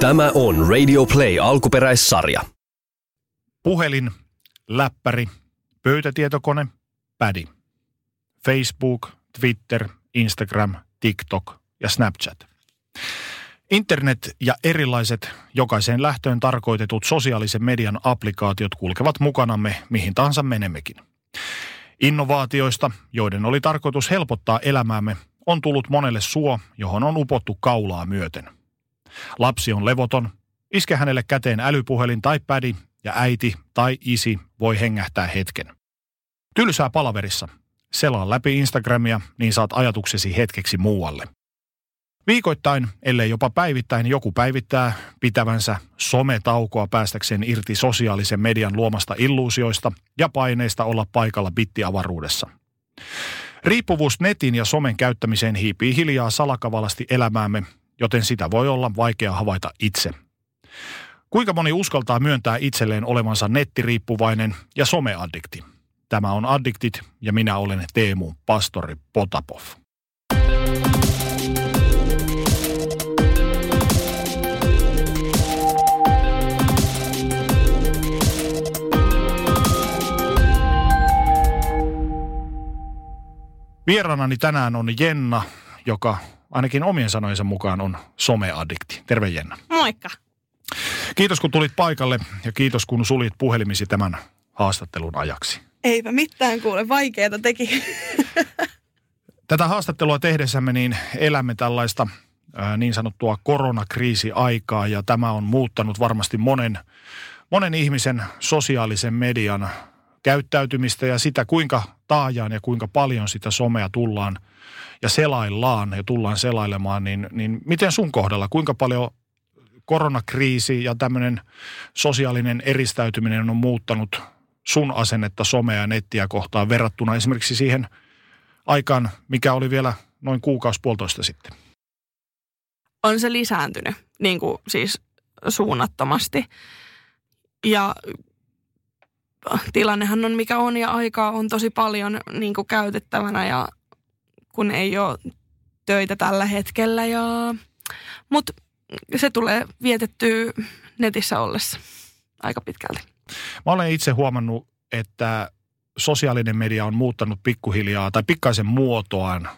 Tämä on Radio Play alkuperäissarja. Puhelin, läppäri, pöytätietokone, pädi. Facebook, Twitter, Instagram, TikTok ja Snapchat. Internet ja erilaiset jokaiseen lähtöön tarkoitetut sosiaalisen median applikaatiot kulkevat mukanamme mihin tahansa menemmekin. Innovaatioista, joiden oli tarkoitus helpottaa elämäämme, on tullut monelle suo, johon on upottu kaulaa myöten. Lapsi on levoton, iske hänelle käteen älypuhelin tai pädi ja äiti tai isi voi hengähtää hetken. Tylsää palaverissa. Selaa läpi Instagramia, niin saat ajatuksesi hetkeksi muualle. Viikoittain, ellei jopa päivittäin, joku päivittää pitävänsä sometaukoa päästäkseen irti sosiaalisen median luomasta illuusioista ja paineista olla paikalla bittiavaruudessa. Riippuvuus netin ja somen käyttämiseen hiipii hiljaa salakavalasti elämäämme, joten sitä voi olla vaikea havaita itse. Kuinka moni uskaltaa myöntää itselleen olevansa nettiriippuvainen ja someaddikti? Tämä on Addiktit ja minä olen Teemu Pastori Potapov. Vieraanani tänään on Jenna, joka ainakin omien sanojensa mukaan on someaddikti. Terve Jenna. Moikka. Kiitos kun tulit paikalle ja kiitos kun sulit puhelimisi tämän haastattelun ajaksi. Eipä mitään kuule, vaikeeta teki. Tätä haastattelua tehdessämme niin elämme tällaista ää, niin sanottua koronakriisiaikaa ja tämä on muuttanut varmasti monen, monen ihmisen sosiaalisen median käyttäytymistä ja sitä, kuinka taajaan ja kuinka paljon sitä somea tullaan ja selaillaan ja tullaan selailemaan, niin, niin miten sun kohdalla, kuinka paljon koronakriisi ja tämmöinen sosiaalinen eristäytyminen on muuttanut sun asennetta somea ja nettiä kohtaan verrattuna esimerkiksi siihen aikaan, mikä oli vielä noin kuukausi puolitoista sitten? On se lisääntynyt, niin kuin siis suunnattomasti. Ja tilannehan on mikä on ja aikaa on tosi paljon niin kuin käytettävänä ja kun ei ole töitä tällä hetkellä. Ja... Mutta se tulee vietettyä netissä ollessa aika pitkälti. Mä olen itse huomannut, että sosiaalinen media on muuttanut pikkuhiljaa tai pikkaisen muotoaan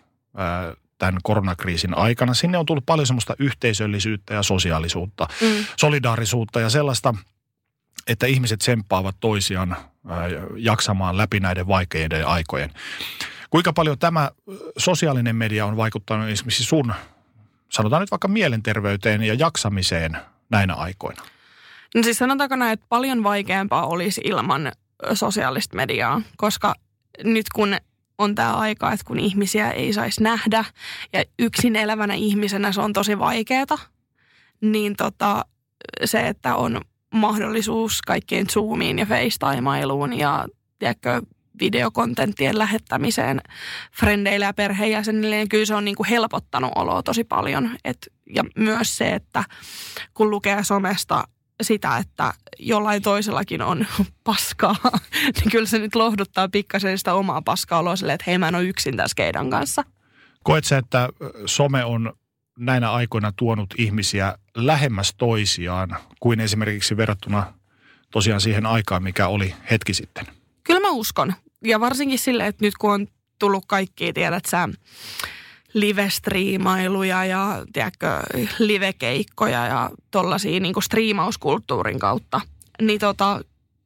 tämän koronakriisin aikana. Sinne on tullut paljon semmoista yhteisöllisyyttä ja sosiaalisuutta, mm. solidaarisuutta ja sellaista, että ihmiset semppaavat toisiaan jaksamaan läpi näiden vaikeiden aikojen. Kuinka paljon tämä sosiaalinen media on vaikuttanut esimerkiksi sun, sanotaan nyt vaikka mielenterveyteen ja jaksamiseen näinä aikoina? No siis sanotaanko näin, että paljon vaikeampaa olisi ilman sosiaalista mediaa, koska nyt kun on tämä aika, että kun ihmisiä ei saisi nähdä ja yksin elävänä ihmisenä se on tosi vaikeaa, niin tota, se, että on mahdollisuus kaikkien Zoomiin ja FaceTimeiluun ja tiedätkö, videokontenttien lähettämiseen frendeille ja perheenjäsenille, niin kyllä se on niin kuin helpottanut oloa tosi paljon. Et, ja myös se, että kun lukee somesta sitä, että jollain toisellakin on paskaa, niin kyllä se nyt lohduttaa pikkasen sitä omaa paskaa oloa silleen, että hei mä en ole yksin tässä keidan kanssa. Koet sä, että some on näinä aikoina tuonut ihmisiä lähemmäs toisiaan kuin esimerkiksi verrattuna tosiaan siihen aikaan, mikä oli hetki sitten? Kyllä mä uskon. Ja varsinkin sille, että nyt kun on tullut kaikki, tiedät sä, live-striimailuja ja tiedätkö, livekeikkoja ja tollaisia niin striimauskulttuurin kautta, niin tota,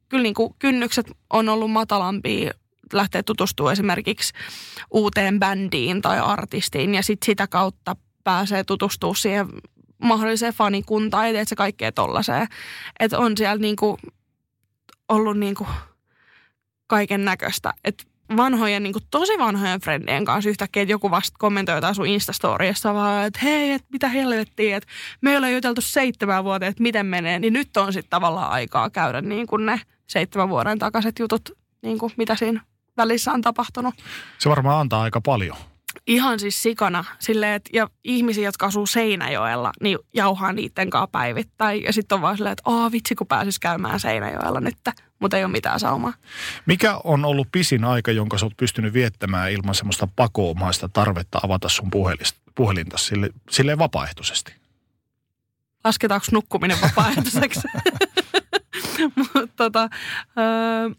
kyllä niin kuin kynnykset on ollut matalampia lähteä tutustumaan esimerkiksi uuteen bändiin tai artistiin ja sit sitä kautta pääsee tutustumaan siihen mahdolliseen fanikuntaan ja se kaikkea tollaiseen. Että on siellä niinku ollut niinku kaiken näköistä. Että vanhojen, niin kuin tosi vanhojen frendien kanssa yhtäkkiä, että joku vasta kommentoi jotain sun Instastoriassa vaan, että hei, että mitä helvettiä, että me ei ole juteltu seitsemän vuotta, että miten menee, niin nyt on sitten tavallaan aikaa käydä niin kuin ne seitsemän vuoden takaiset jutut, niin kuin mitä siinä välissä on tapahtunut. Se varmaan antaa aika paljon. Ihan siis sikana. Silleen, että, ja ihmisiä, jotka asuu Seinäjoella, niin jauhaa niiden kanssa päivittäin. Ja sitten on vaan silleen, että oh, vitsi kun pääsis käymään Seinäjoella nyt, mutta ei ole mitään saumaa. Mikä on ollut pisin aika, jonka sä oot pystynyt viettämään ilman semmoista pakoomaista tarvetta avata sun puhelinta sille, silleen vapaaehtoisesti? lasketaanko nukkuminen vapaaehtoiseksi. Mutta tota, öö,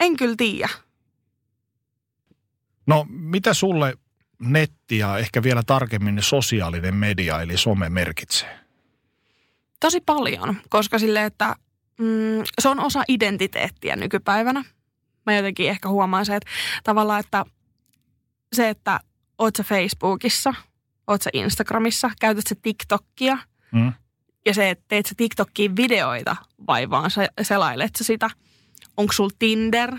en kyllä tiedä. No mitä sulle netti ja ehkä vielä tarkemmin sosiaalinen media eli some merkitsee? Tosi paljon, koska sille, että mm, se on osa identiteettiä nykypäivänä. Mä jotenkin ehkä huomaan se, että tavallaan, että se, että oot sä Facebookissa, oot sä Instagramissa, käytät sä TikTokia Mm. ja se, että teet sä TikTokiin videoita vai vaan sä selailet sä sitä. Onko sul Tinder?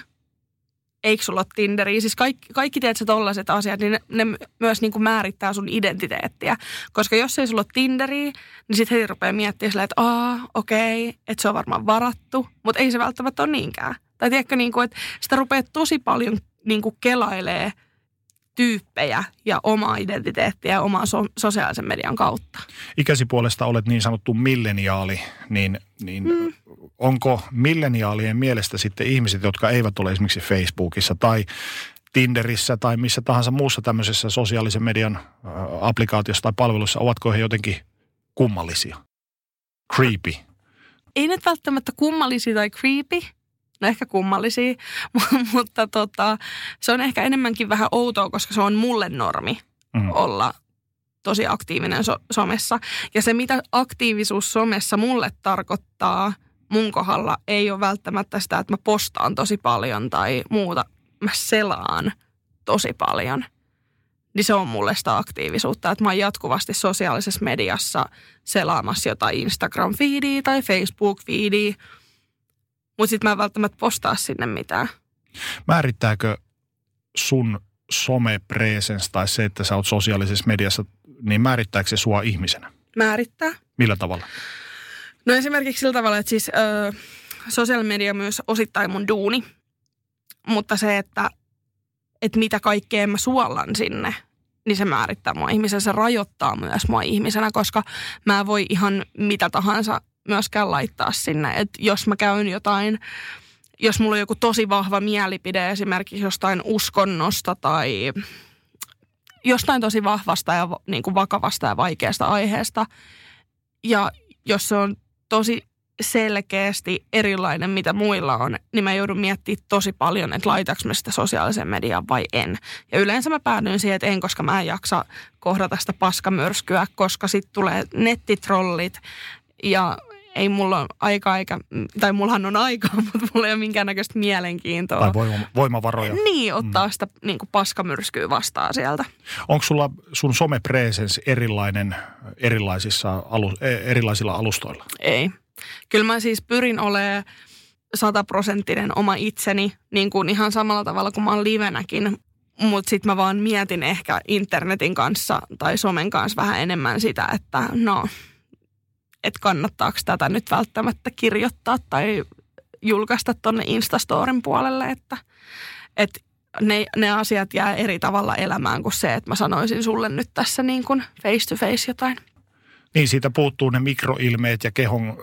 Eikö sulla ole Tinderiä? Siis kaikki, kaikki tiedät sä tollaiset asiat, niin ne, ne myös niin kuin määrittää sun identiteettiä. Koska jos ei sulla ole Tinderiä, niin sitten heti rupeaa miettimään silleen, että aa, okei, että se on varmaan varattu, mutta ei se välttämättä ole niinkään. Tai tiedätkö, niin kuin, että sitä rupeaa tosi paljon niin kuin kelailee tyyppejä ja omaa identiteettiä ja omaa so- sosiaalisen median kautta. Ikäsi puolesta olet niin sanottu milleniaali, niin, niin mm. onko milleniaalien mielestä sitten ihmiset, jotka eivät ole esimerkiksi Facebookissa tai Tinderissä tai missä tahansa muussa tämmöisessä sosiaalisen median applikaatiossa tai palvelussa, ovatko he jotenkin kummallisia? Creepy. Ei nyt välttämättä kummallisia tai creepy, no ehkä kummallisia, mutta tota, se on ehkä enemmänkin vähän outoa, koska se on mulle normi Mm. olla tosi aktiivinen so- somessa. Ja se, mitä aktiivisuus somessa mulle tarkoittaa mun kohdalla, ei ole välttämättä sitä, että mä postaan tosi paljon tai muuta. Mä selaan tosi paljon. Niin se on mulle sitä aktiivisuutta, että mä oon jatkuvasti sosiaalisessa mediassa selaamassa jotain Instagram-fiidiä tai Facebook-fiidiä. Mutta sitten mä en välttämättä postaa sinne mitään. Määrittääkö sun some-presence tai se, että sä oot sosiaalisessa mediassa, niin määrittääkö se sua ihmisenä? Määrittää. Millä tavalla? No esimerkiksi sillä tavalla, että siis ö, sosiaalinen media on myös osittain mun duuni, mutta se, että, että mitä kaikkea mä suollan sinne, niin se määrittää mua ihmisen. Se rajoittaa myös mua ihmisenä, koska mä voi ihan mitä tahansa myöskään laittaa sinne. Et jos mä käyn jotain, jos mulla on joku tosi vahva mielipide esimerkiksi jostain uskonnosta tai jostain tosi vahvasta ja niin kuin vakavasta ja vaikeasta aiheesta, ja jos se on tosi selkeästi erilainen, mitä muilla on, niin mä joudun miettimään tosi paljon, että laitaks mä sitä sosiaaliseen mediaan vai en. Ja yleensä mä päädyin siihen, että en, koska mä en jaksa kohdata sitä paskamörskyä, koska sitten tulee nettitrollit ja ei mulla ole aikaa eikä, tai mullahan on aikaa, mutta mulla ei ole minkäännäköistä mielenkiintoa. Tai voima, voimavaroja? Niin, ottaa sitä niin kuin paskamyrskyä vastaan sieltä. Onko sulla sun some-presence erilainen erilaisissa alu, e- erilaisilla alustoilla? Ei. Kyllä mä siis pyrin olemaan sataprosenttinen oma itseni, niin kuin ihan samalla tavalla kuin mä oon livenäkin. Mutta sitten mä vaan mietin ehkä internetin kanssa tai somen kanssa vähän enemmän sitä, että no, että kannattaako tätä nyt välttämättä kirjoittaa tai julkaista tonne Instastorin puolelle, että, että ne, ne asiat jää eri tavalla elämään kuin se, että mä sanoisin sulle nyt tässä niin kuin face to face jotain. Niin, siitä puuttuu ne mikroilmeet ja kehon,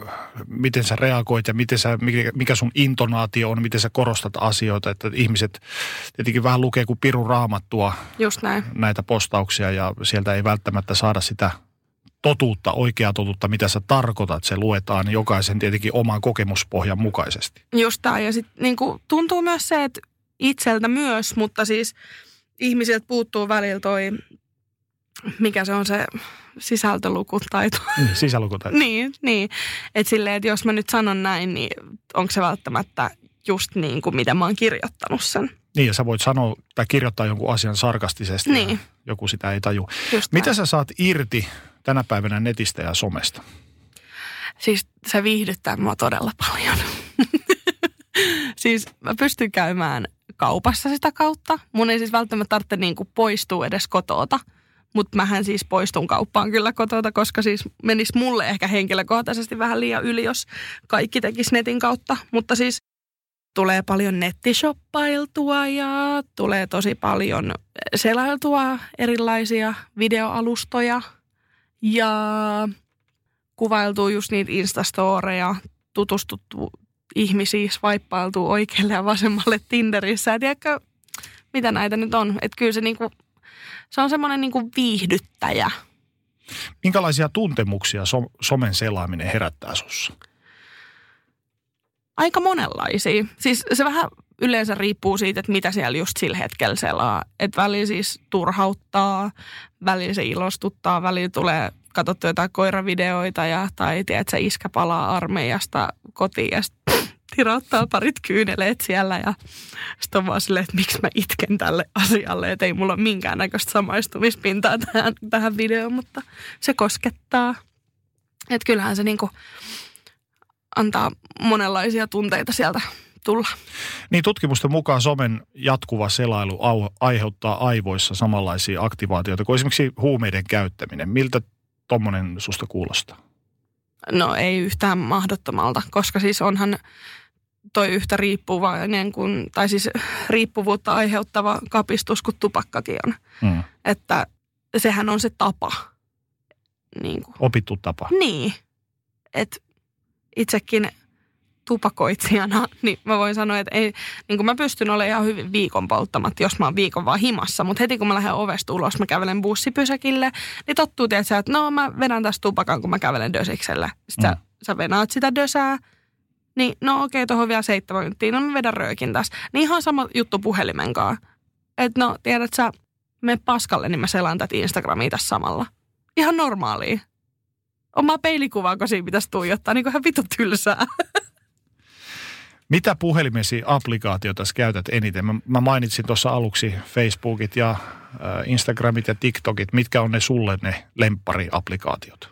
miten sä reagoit ja miten sä, mikä, mikä sun intonaatio on, miten sä korostat asioita. Että ihmiset tietenkin vähän lukee kuin piru raamattua Just näin. näitä postauksia ja sieltä ei välttämättä saada sitä totuutta, oikeaa totuutta, mitä sä tarkoitat. Se luetaan jokaisen tietenkin oman kokemuspohjan mukaisesti. Just tämä. Ja sitten niin tuntuu myös se, että itseltä myös, mutta siis ihmisiltä puuttuu välillä toi, mikä se on se sisältölukutaito. Niin, sisälukutaito. niin, niin. Että silleen, että jos mä nyt sanon näin, niin onko se välttämättä just niin kuin mitä mä oon kirjoittanut sen. Niin, ja sä voit sanoa tai kirjoittaa jonkun asian sarkastisesti Niin. joku sitä ei taju. Just Mitä näin. sä saat irti tänä päivänä netistä ja somesta? Siis se viihdyttää mua todella paljon. siis mä pystyn käymään kaupassa sitä kautta. Mun ei siis välttämättä tarvitse niinku poistua edes kotoota. Mutta mähän siis poistun kauppaan kyllä kotota, koska siis menisi mulle ehkä henkilökohtaisesti vähän liian yli, jos kaikki tekisi netin kautta. Mutta siis tulee paljon nettishoppailtua ja tulee tosi paljon selailtua erilaisia videoalustoja ja kuvailtuu just niitä instastoreja, tutustuttu ihmisiin, swipeailtuu oikealle ja vasemmalle Tinderissä. Ja tiedätkö, mitä näitä nyt on? Että kyllä se, niinku, se on semmoinen niinku viihdyttäjä. Minkälaisia tuntemuksia so, somen selaaminen herättää sussa? Aika monenlaisia. Siis se vähän yleensä riippuu siitä, että mitä siellä just sillä hetkellä selaa. Että välillä siis turhauttaa, välillä se ilostuttaa, välillä tulee katsottu jotain koiravideoita ja, tai tiedät, se iskä palaa armeijasta kotiin ja tirauttaa parit kyyneleet siellä ja sitten on vaan silleen, että miksi mä itken tälle asialle, että ei mulla ole minkäännäköistä samaistumispintaa tähän, tähän videoon, mutta se koskettaa. Että kyllähän se niinku antaa monenlaisia tunteita sieltä tulla. Niin tutkimusten mukaan somen jatkuva selailu aiheuttaa aivoissa samanlaisia aktivaatioita kuin esimerkiksi huumeiden käyttäminen. Miltä tuommoinen susta kuulostaa? No ei yhtään mahdottomalta, koska siis onhan toi yhtä riippuvainen kuin, tai siis riippuvuutta aiheuttava kapistus kuin tupakkakin on. Mm. Että sehän on se tapa. Niin kuin. Opittu tapa. Niin. Että itsekin tupakoitsijana, niin mä voin sanoa, että ei, niin kuin mä pystyn olemaan ihan hyvin viikon polttamat, jos mä oon viikon vaan himassa. Mutta heti kun mä lähden ovesta ulos, mä kävelen bussipysäkille, niin tottuu tietysti, että no mä vedän tästä tupakan, kun mä kävelen dösiksellä. Sitten mm. sä, sä venaat sitä dösää, niin no okei, okay, tuohon vielä seitsemän minuuttia, no mä vedän röökin tässä. Niin ihan sama juttu puhelimen kanssa. Että no tiedät sä, me paskalle, niin mä selaan tätä Instagramia tässä samalla. Ihan normaalia. Omaa peilikuvaa, kun siinä pitäisi tuijottaa, niin kuin ihan vitu tylsää. Mitä puhelimesi applikaatiota käytät eniten? Mä, mä mainitsin tuossa aluksi Facebookit ja äh, Instagramit ja TikTokit. Mitkä on ne sulle ne lemppari-applikaatiot?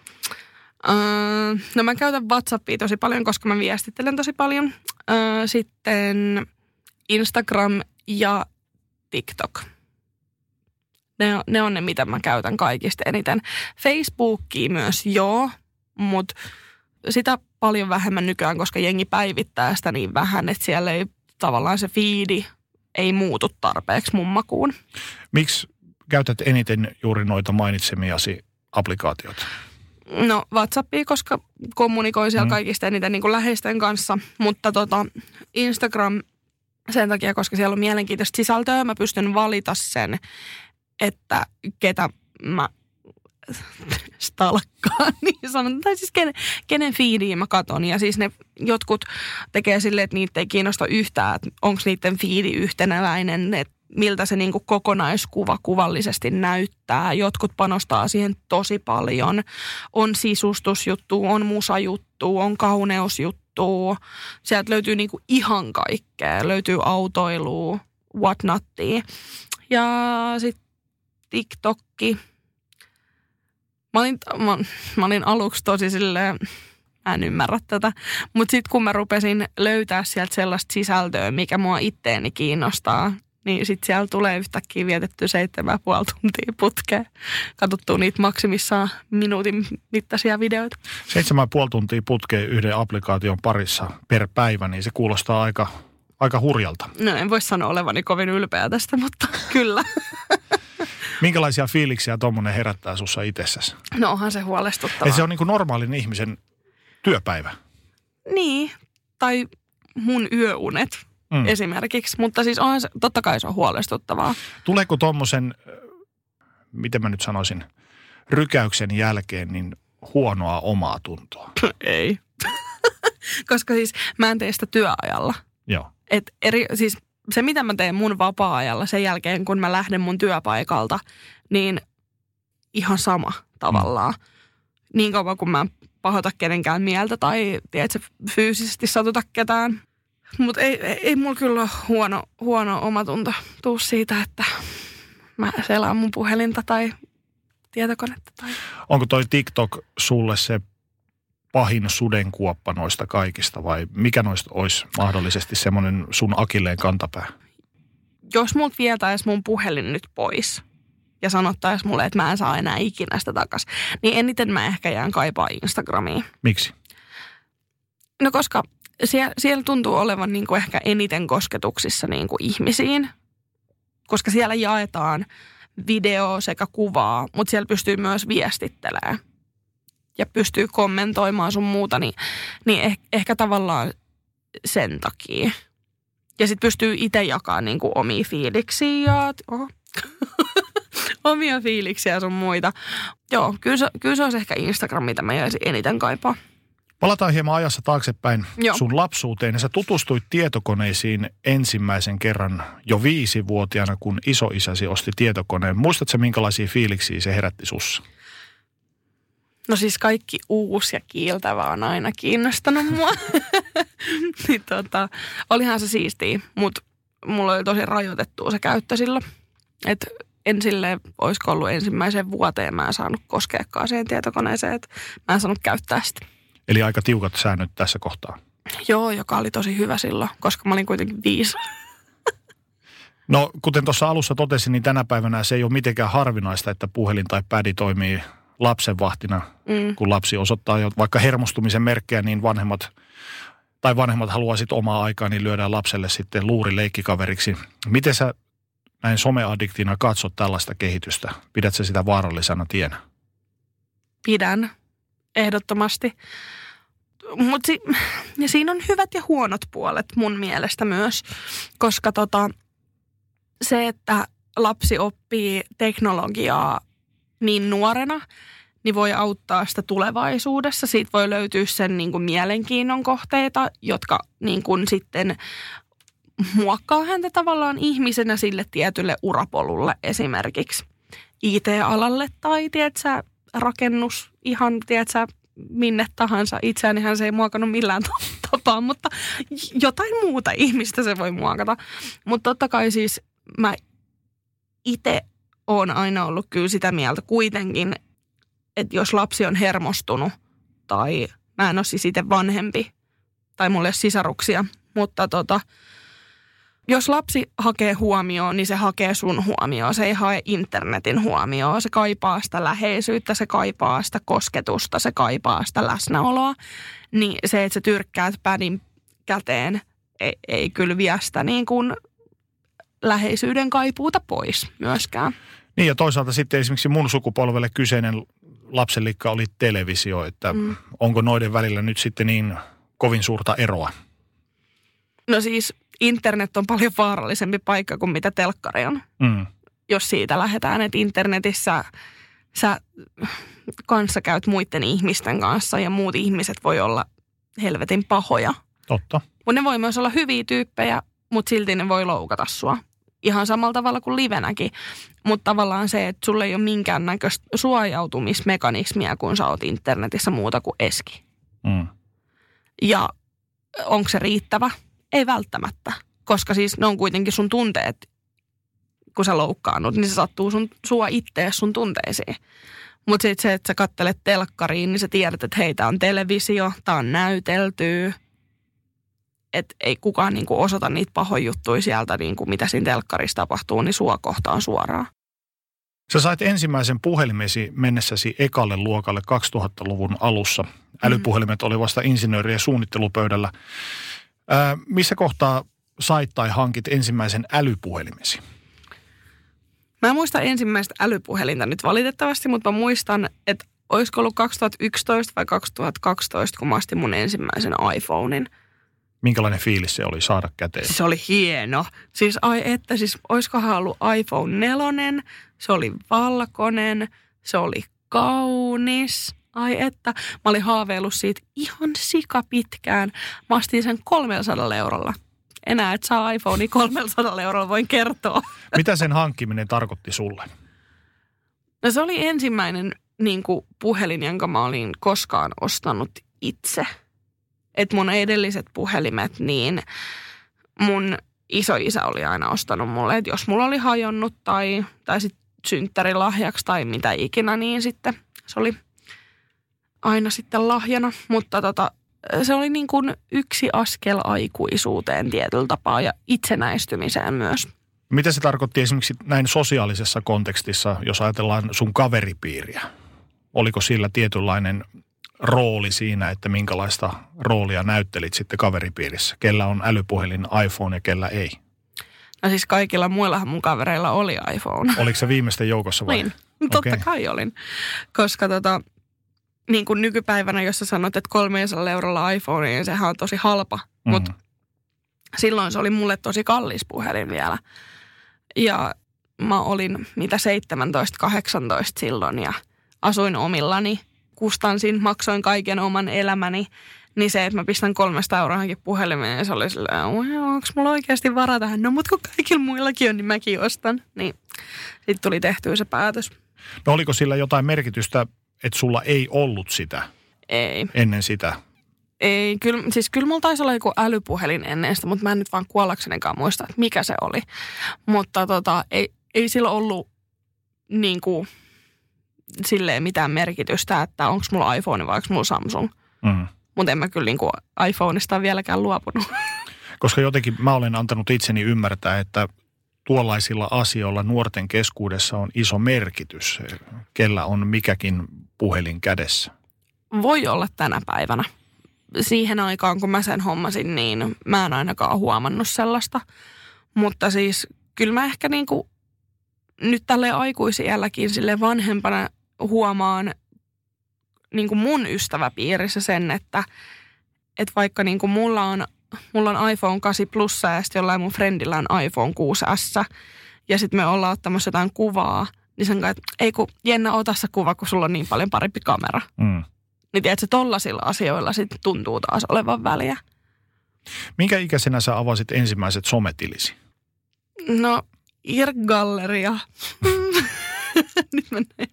Uh, no mä käytän WhatsAppia tosi paljon, koska mä viestittelen tosi paljon. Uh, sitten Instagram ja TikTok. Ne on, ne on ne, mitä mä käytän kaikista eniten. Facebookia myös joo, mutta sitä paljon vähemmän nykyään, koska jengi päivittää sitä niin vähän, että siellä ei tavallaan se fiidi ei muutu tarpeeksi mun makuun. Miksi käytät eniten juuri noita mainitsemiasi applikaatioita? No WhatsAppia, koska kommunikoin siellä mm. kaikista eniten niin kuin läheisten kanssa, mutta tota, Instagram sen takia, koska siellä on mielenkiintoista sisältöä, mä pystyn valita sen, että ketä mä stalkkaan, niin sanon, tai siis kenen, kenen fiidiin mä katon. Ja siis ne jotkut tekee silleen, että niitä ei kiinnosta yhtään, että onko niiden fiidi yhtenäväinen, että miltä se niin kuin kokonaiskuva kuvallisesti näyttää. Jotkut panostaa siihen tosi paljon. On sisustusjuttu, on musajuttu, on kauneusjuttu. Sieltä löytyy niin kuin ihan kaikkea. Löytyy autoilua, whatnottia. Ja sitten TikTokki. Mä olin, mä, mä olin aluksi tosi silleen, mä en ymmärrä tätä. Mutta sitten kun mä rupesin löytää sieltä sellaista sisältöä, mikä mua itteeni kiinnostaa, niin sitten siellä tulee yhtäkkiä vietetty seitsemän puoli tuntia putkeen. Katsottu niitä maksimissaan minuutin mittaisia videoita. Seitsemän puoli tuntia putkeen yhden applikaation parissa per päivä, niin se kuulostaa aika, aika hurjalta. No en voi sanoa olevani kovin ylpeä tästä, mutta kyllä. Minkälaisia fiiliksiä tuommoinen herättää sussa itsessäsi? No onhan se huolestuttavaa. Ei se on niin kuin normaalin ihmisen työpäivä. Niin, tai mun yöunet mm. esimerkiksi. Mutta siis onhan se, totta kai se on huolestuttavaa. Tuleeko tuommoisen, miten mä nyt sanoisin, rykäyksen jälkeen niin huonoa omaa tuntoa? Ei. Koska siis mä en tee sitä työajalla. Joo. Et eri, siis se, mitä mä teen mun vapaa-ajalla sen jälkeen, kun mä lähden mun työpaikalta, niin ihan sama tavallaan. Mm. Niin kauan kun mä pahota kenenkään mieltä tai tiedätkö, fyysisesti satuta ketään. Mutta ei, ei, ei mulla kyllä ole huono, huono omatunto tuu siitä, että mä selaan mun puhelinta tai tietokonetta. Tai... Onko toi TikTok sulle se pahin sudenkuoppa noista kaikista vai mikä noista olisi mahdollisesti semmoinen sun akilleen kantapää? Jos mut vietäisi mun puhelin nyt pois ja sanottaisi mulle, että mä en saa enää ikinä sitä takas, niin eniten mä ehkä jään kaipaa Instagramiin. Miksi? No koska siellä, siellä tuntuu olevan niin kuin ehkä eniten kosketuksissa niin kuin ihmisiin, koska siellä jaetaan video sekä kuvaa, mutta siellä pystyy myös viestittelemään ja pystyy kommentoimaan sun muuta, niin, niin eh, ehkä tavallaan sen takia. Ja sitten pystyy itse jakamaan niin kuin omia fiiliksiä ja oho, omia fiiliksiä sun muita. Joo, kyllä se, kyllä se olisi ehkä Instagram, mitä mä jäisin eniten kaipaa. Palataan hieman ajassa taaksepäin Joo. sun lapsuuteen. Sä tutustuit tietokoneisiin ensimmäisen kerran jo viisivuotiaana, kun isoisäsi osti tietokoneen. Muistatko minkälaisia fiiliksiä se herätti sussa? No siis kaikki uusi ja kiiltävä on aina kiinnostanut mua. niin tota, olihan se siistiä, mutta mulla oli tosi rajoitettua se käyttö silloin. Että en silleen, olisiko ollut ensimmäiseen vuoteen, mä en saanut koskeakaan siihen tietokoneeseen, että mä en saanut käyttää sitä. Eli aika tiukat säännöt tässä kohtaa. Joo, joka oli tosi hyvä silloin, koska mä olin kuitenkin viisi. No, kuten tuossa alussa totesin, niin tänä päivänä se ei ole mitenkään harvinaista, että puhelin tai pädi toimii lapsenvahtina. Mm. Kun lapsi osoittaa jo vaikka hermostumisen merkkejä, niin vanhemmat tai vanhemmat haluaa sitten omaa aikaa, niin lyödään lapselle sitten luuri leikkikaveriksi. Miten sä näin someaddiktina katsot tällaista kehitystä? Pidät sä sitä vaarallisena tienä? Pidän, ehdottomasti. Mutta si- ja siinä on hyvät ja huonot puolet mun mielestä myös, koska tota, se, että lapsi oppii teknologiaa niin nuorena, niin voi auttaa sitä tulevaisuudessa. Siitä voi löytyä sen niin kuin mielenkiinnon kohteita, jotka niin kuin sitten muokkaa häntä tavallaan ihmisenä sille tietylle urapolulle esimerkiksi IT-alalle tai tiedätkö, rakennus ihan tiedätkö, minne tahansa. Itseänihän se ei muokannut millään tapaa, mutta jotain muuta ihmistä se voi muokata. Mutta totta kai siis mä itse oon aina ollut kyllä sitä mieltä kuitenkin, että jos lapsi on hermostunut tai mä en ole siis itse vanhempi tai mulla ei ole sisaruksia, mutta tota, jos lapsi hakee huomioon, niin se hakee sun huomioon. Se ei hae internetin huomioon. Se kaipaa sitä läheisyyttä, se kaipaa sitä kosketusta, se kaipaa sitä läsnäoloa. Niin se, että sä tyrkkäät pädin käteen, ei, ei kyllä vie sitä niin kuin läheisyyden kaipuuta pois myöskään. Niin ja toisaalta sitten esimerkiksi mun sukupolvelle kyseinen lapsenlikka oli televisio, että mm. onko noiden välillä nyt sitten niin kovin suurta eroa? No siis internet on paljon vaarallisempi paikka kuin mitä telkkari on. Mm. Jos siitä lähdetään, että internetissä sä kanssa käyt muiden ihmisten kanssa ja muut ihmiset voi olla helvetin pahoja. Totta. Mutta ne voi myös olla hyviä tyyppejä, mutta silti ne voi loukata sua. Ihan samalla tavalla kuin livenäkin. Mutta tavallaan se, että sulle ei ole minkäännäköistä suojautumismekanismia, kun sä oot internetissä muuta kuin eski. Mm. Ja onko se riittävä? Ei välttämättä. Koska siis ne on kuitenkin sun tunteet, kun sä loukkaannut, niin se sattuu sun, sua ittees sun tunteisiin. Mutta sitten se, että sä kattelet telkkariin, niin sä tiedät, että hei, tää on televisio, tää on näyteltyä. Että ei kukaan niinku osoita niitä pahoja juttuja sieltä, niinku mitä siinä telkkarissa tapahtuu, niin sua kohtaan suoraan. Sä sait ensimmäisen puhelimesi mennessäsi ekalle luokalle 2000-luvun alussa. Älypuhelimet oli vasta insinöörien suunnittelupöydällä. Ää, missä kohtaa sait tai hankit ensimmäisen älypuhelimesi? Mä en muista ensimmäistä älypuhelinta nyt valitettavasti, mutta mä muistan, että olisiko ollut 2011 vai 2012, kun mä astin mun ensimmäisen iPhonein. Minkälainen fiilis se oli saada käteen? Siis se oli hieno. Siis ai että, siis olisikohan ollut iPhone 4, se oli valkoinen, se oli kaunis. Ai että, mä olin haaveillut siitä ihan sika pitkään. Mä astin sen 300 eurolla. Enää et saa iPhonea 300 eurolla, voin kertoa. Mitä sen hankkiminen tarkoitti sulle? No se oli ensimmäinen niin kuin, puhelin, jonka mä olin koskaan ostanut itse. Et mun edelliset puhelimet, niin mun isoisä oli aina ostanut mulle, että jos mulla oli hajonnut tai, tai sit synttärilahjaksi tai mitä ikinä, niin sitten se oli aina sitten lahjana. Mutta tota, se oli niin kuin yksi askel aikuisuuteen tietyllä tapaa ja itsenäistymiseen myös. Mitä se tarkoitti esimerkiksi näin sosiaalisessa kontekstissa, jos ajatellaan sun kaveripiiriä? Oliko sillä tietynlainen rooli siinä, että minkälaista roolia näyttelit sitten kaveripiirissä? Kellä on älypuhelin iPhone ja kellä ei? No siis kaikilla muillahan mun kavereilla oli iPhone. Oliko se viimeisten joukossa vai? Niin, totta Okei. kai olin. Koska tota, niin kuin nykypäivänä, jos sä sanot, että 300 eurolla iPhone, niin sehän on tosi halpa. Mm. Mutta silloin se oli mulle tosi kallis puhelin vielä. Ja mä olin mitä 17-18 silloin ja asuin omillani. Kustansin, maksoin kaiken oman elämäni. Niin se, että mä pistän kolmesta euroahankin puhelimeen, niin se oli silleen, onko mulla oikeasti varaa tähän? No, mutta kun kaikilla muillakin on, niin mäkin ostan. Niin sitten tuli tehtyä se päätös. No oliko sillä jotain merkitystä, että sulla ei ollut sitä Ei. ennen sitä? Ei, kyllä, siis kyllä mulla taisi olla joku älypuhelin ennen sitä, mutta mä en nyt vaan kuollaksenenkaan muista, että mikä se oli. Mutta tota, ei, ei sillä ollut niin kuin, silleen mitään merkitystä, että onko mulla iPhone vai onko mulla Samsung. Mm. Mutta en mä kyllä niin kuin iPhoneista vieläkään luopunut. Koska jotenkin mä olen antanut itseni ymmärtää, että tuollaisilla asioilla nuorten keskuudessa on iso merkitys, kellä on mikäkin puhelin kädessä. Voi olla tänä päivänä. Siihen aikaan, kun mä sen hommasin, niin mä en ainakaan huomannut sellaista. Mutta siis kyllä mä ehkä niin kuin nyt tälle aikuisielläkin sille vanhempana huomaan niin kuin mun ystäväpiirissä sen, että, että vaikka niin kuin mulla on mulla on iPhone 8 Plus ja sitten jollain mun friendillä on iPhone 6S. Ja sitten me ollaan ottamassa jotain kuvaa. Niin sen kanssa, että ei kun Jenna, ota se kuva, kun sulla on niin paljon parempi kamera. Mm. Niin tiedätkö, tollasilla asioilla sitten tuntuu taas olevan väliä. Minkä ikäisenä sä avasit ensimmäiset sometilisi? No, IRC-galleria. Nyt mä näin.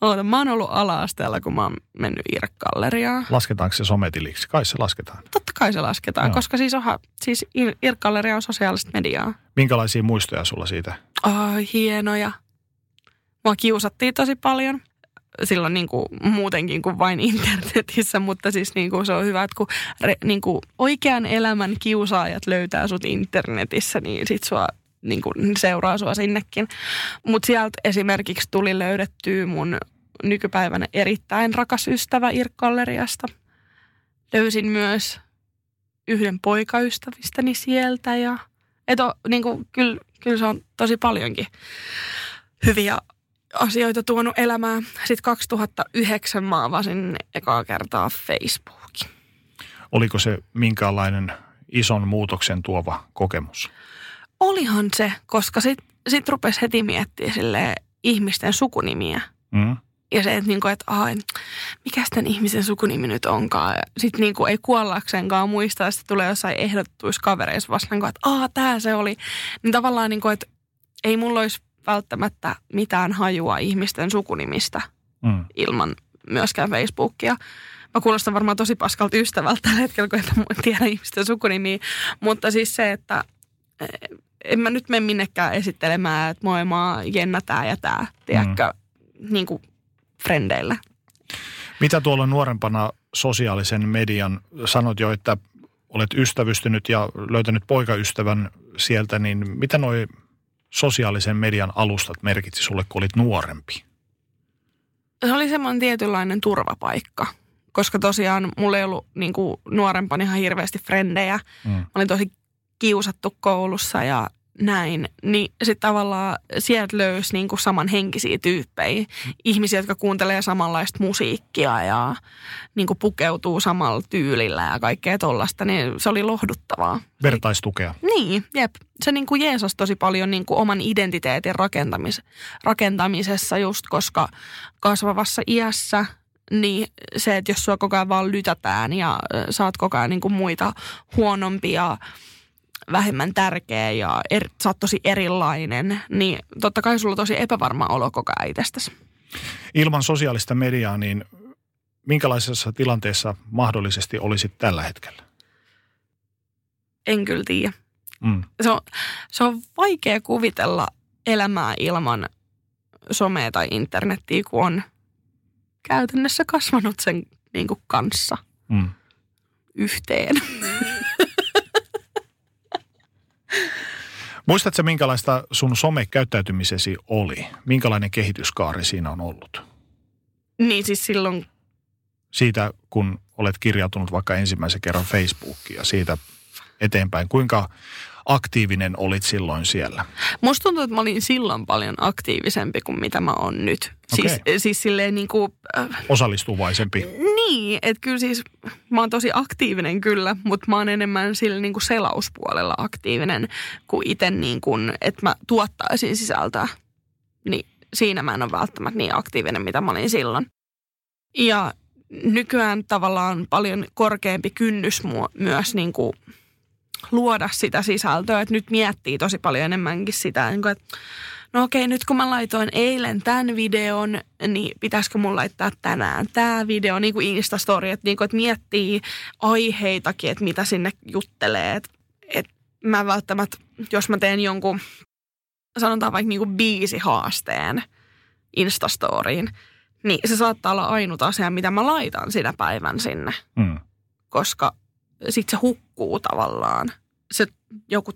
Oota, mä oon ollut ala-asteella, kun mä oon mennyt IRC-galleriaan. Lasketaanko se sometiliksi? Kai se lasketaan. Totta kai se lasketaan, Joo. koska siis, oha, siis IRC-galleria on sosiaalista mediaa. Minkälaisia muistoja sulla siitä? Ai, hienoja. Mua kiusattiin tosi paljon. Silloin niin kuin muutenkin kuin vain internetissä, mutta siis niin kuin se on hyvä, että kun re, niin kuin oikean elämän kiusaajat löytää sut internetissä, niin sit sua niin kuin seuraa sua sinnekin. Mutta sieltä esimerkiksi tuli löydettyä mun nykypäivänä erittäin rakas ystävä Irk-galleriasta. Löysin myös yhden poikaystävistäni sieltä ja et o, niin kuin, kyllä, kyllä se on tosi paljonkin hyviä asioita tuonut elämään. Sitten 2009 mä avasin ekaa kertaa Facebookin. Oliko se minkälainen ison muutoksen tuova kokemus? Olihan se, koska sit, sit rupesi heti miettimään sille ihmisten sukunimiä. Mm. Ja se, että, niinku, että ai, mikä tämän ihmisen sukunimi nyt onkaan. Sitten niinku, ei kuollaksenkaan muista, ja sitten tulee jossain ehdottuissa kavereissa vasta, niinku, että aa, tää se oli. Niin tavallaan, niinku, että ei mulla olisi välttämättä mitään hajua ihmisten sukunimistä Mm. ilman myöskään Facebookia. Mä kuulostan varmaan tosi paskalta ystävältä tällä hetkellä, kun en tiedä ihmisten sukunimiä. Mutta siis se, että en mä nyt mene minnekään esittelemään, että moi mä oon Jenna tää ja tää, tiedätkö, mm. niin kuin frendeille. Mitä tuolla nuorempana sosiaalisen median, sanot jo, että olet ystävystynyt ja löytänyt poikaystävän sieltä, niin mitä noi sosiaalisen median alustat merkitsi sulle, kun olit nuorempi? Se oli semmoinen tietynlainen turvapaikka, koska tosiaan mulla ei ollut niin kuin nuorempana ihan hirveästi frendejä. Mm. Mä olin tosi kiusattu koulussa ja näin, niin sitten tavallaan sieltä löysi niinku samanhenkisiä tyyppejä. Ihmisiä, jotka kuuntelee samanlaista musiikkia ja niinku pukeutuu samalla tyylillä ja kaikkea tollasta, niin se oli lohduttavaa. Vertaistukea. Niin, jep. Se niinku jeesas tosi paljon niinku oman identiteetin rakentamis- rakentamisessa just, koska kasvavassa iässä niin se, että jos sua koko ajan vaan lytätään ja saat koko ajan niinku muita huonompia, vähemmän tärkeä ja er, sä oot tosi erilainen, niin totta kai sulla on tosi epävarma olo koko ajan itsestäsi. Ilman sosiaalista mediaa, niin minkälaisessa tilanteessa mahdollisesti olisit tällä hetkellä? En kyllä tiedä. Mm. Se on, se on vaikea kuvitella elämää ilman somea tai internettiä, kun on käytännössä kasvanut sen niin kuin kanssa Mm. yhteen. Muistatko minkälaista sun somekäyttäytymisesi oli? Minkälainen kehityskaari siinä on ollut? niin siis silloin, Siitä, kun olet kirjautunut vaikka ensimmäisen kerran Facebookiin ja siitä eteenpäin. Kuinka aktiivinen olit silloin siellä? Musta tuntuu, että mä olin silloin paljon aktiivisempi kuin mitä mä oon nyt. Siis, Okei. siis silleen niin kuin, äh, Osallistuvaisempi. niin, että kyllä siis mä oon tosi aktiivinen kyllä, mutta mä oon enemmän sillä niin kuin selauspuolella aktiivinen kuin itse niin kuin, että mä tuottaisin sisältöä. Niin siinä mä en ole välttämättä niin aktiivinen, mitä mä olin silloin. Ja nykyään tavallaan paljon korkeampi kynnys myös niin kuin luoda sitä sisältöä. Että nyt miettii tosi paljon enemmänkin sitä, niin kuin, että no okei, nyt kun mä laitoin eilen tämän videon, niin pitäisikö mun laittaa tänään tämä video, niin kuin Instastory, että, niin kuin, että miettii aiheitakin, että mitä sinne juttelee. Että, että mä välttämättä, jos mä teen jonkun, sanotaan vaikka niin kuin biisihaasteen Instastoriin, niin se saattaa olla ainut asia, mitä mä laitan sinä päivän sinne Mm. koska sitten se hukkuu tavallaan. Se joku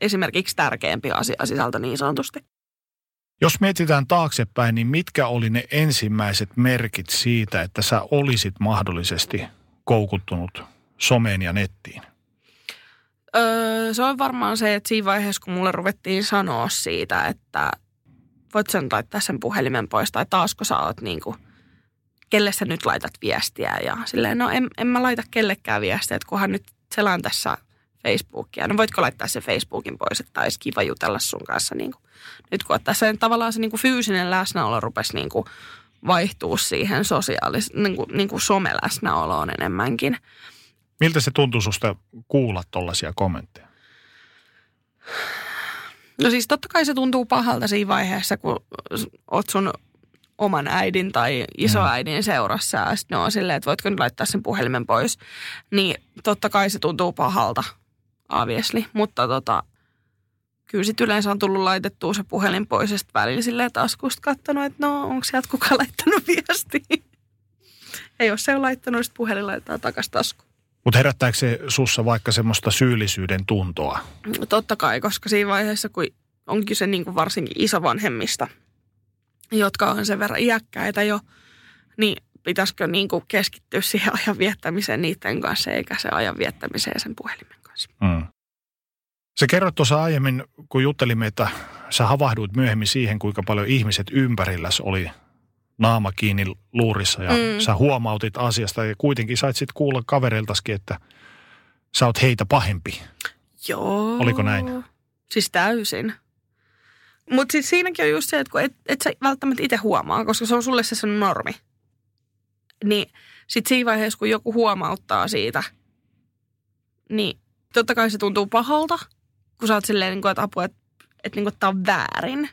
esimerkiksi tärkeämpi asia sisältö niin sanotusti. Jos mietitään taaksepäin, niin mitkä oli ne ensimmäiset merkit siitä, että sä olisit mahdollisesti koukuttunut someen ja nettiin? Öö, se on varmaan se, että siinä vaiheessa, kun mulle ruvettiin sanoa siitä, että voit nyt laittaa sen puhelimen pois, tai taasko sä oot niin kuin, kelle sä nyt laitat viestiä, ja silleen, no en, en mä laita kellekään viestiä, että kunhan nyt selaan tässä Facebookia. No voitko laittaa se Facebookin pois, että olisi kiva jutella sun kanssa. Niin kuin. Nyt kun tässä tavallaan se niin kuin fyysinen läsnäolo rupesi niin kuin vaihtuu siihen sosiaalis, niin kuin, niin kuin someläsnäoloon enemmänkin. Miltä se tuntui susta kuulla tollaisia kommentteja? No siis totta kai se tuntuu pahalta siinä vaiheessa, kun oot sun oman äidin tai isoäidin seurassa ja sitten ne on silleen, että voitko nyt laittaa sen puhelimen pois. Niin totta kai se tuntuu pahalta, obviously. Mutta tota, kyllä sit yleensä on tullut laitettua se puhelin pois ja sitten välillä silleen taskusta katsonut, että no onko sieltä kukaan laittanut viestiä. Ja jos se on laittanut, sitten puhelin laittaa takaisin taskuun. Mutta herättääkö se sussa vaikka semmoista syyllisyyden tuntoa? No Totta kai, koska siinä vaiheessa, kun on kyse niin kuin varsinkin isovanhemmista, jotka on sen verran iäkkäitä jo, niin pitäisikö niin kuin keskittyä siihen ajan viettämiseen niiden kanssa, eikä se ajan viettämiseen sen puhelimen kanssa. Mm. Sä kerrot tuossa aiemmin, kun juttelimme, että sä havahduit myöhemmin siihen, kuinka paljon ihmiset ympärilläs oli naama kiinni luurissa ja mm. sä huomautit asiasta ja kuitenkin sait sitten kuulla kavereiltaskin, että sä oot heitä pahempi. Joo. Oliko näin? Siis täysin. Mutta siis siinäkin on just se, että kun et, et sä välttämättä itse huomaa, koska se on sulle se sen normi. Niin sitten siinä vaiheessa, kun joku huomauttaa siitä, niin totta kai se tuntuu pahalta, kun sä oot silleen, niin kuin, että apua, että, että, niin kuin, tämä on väärin.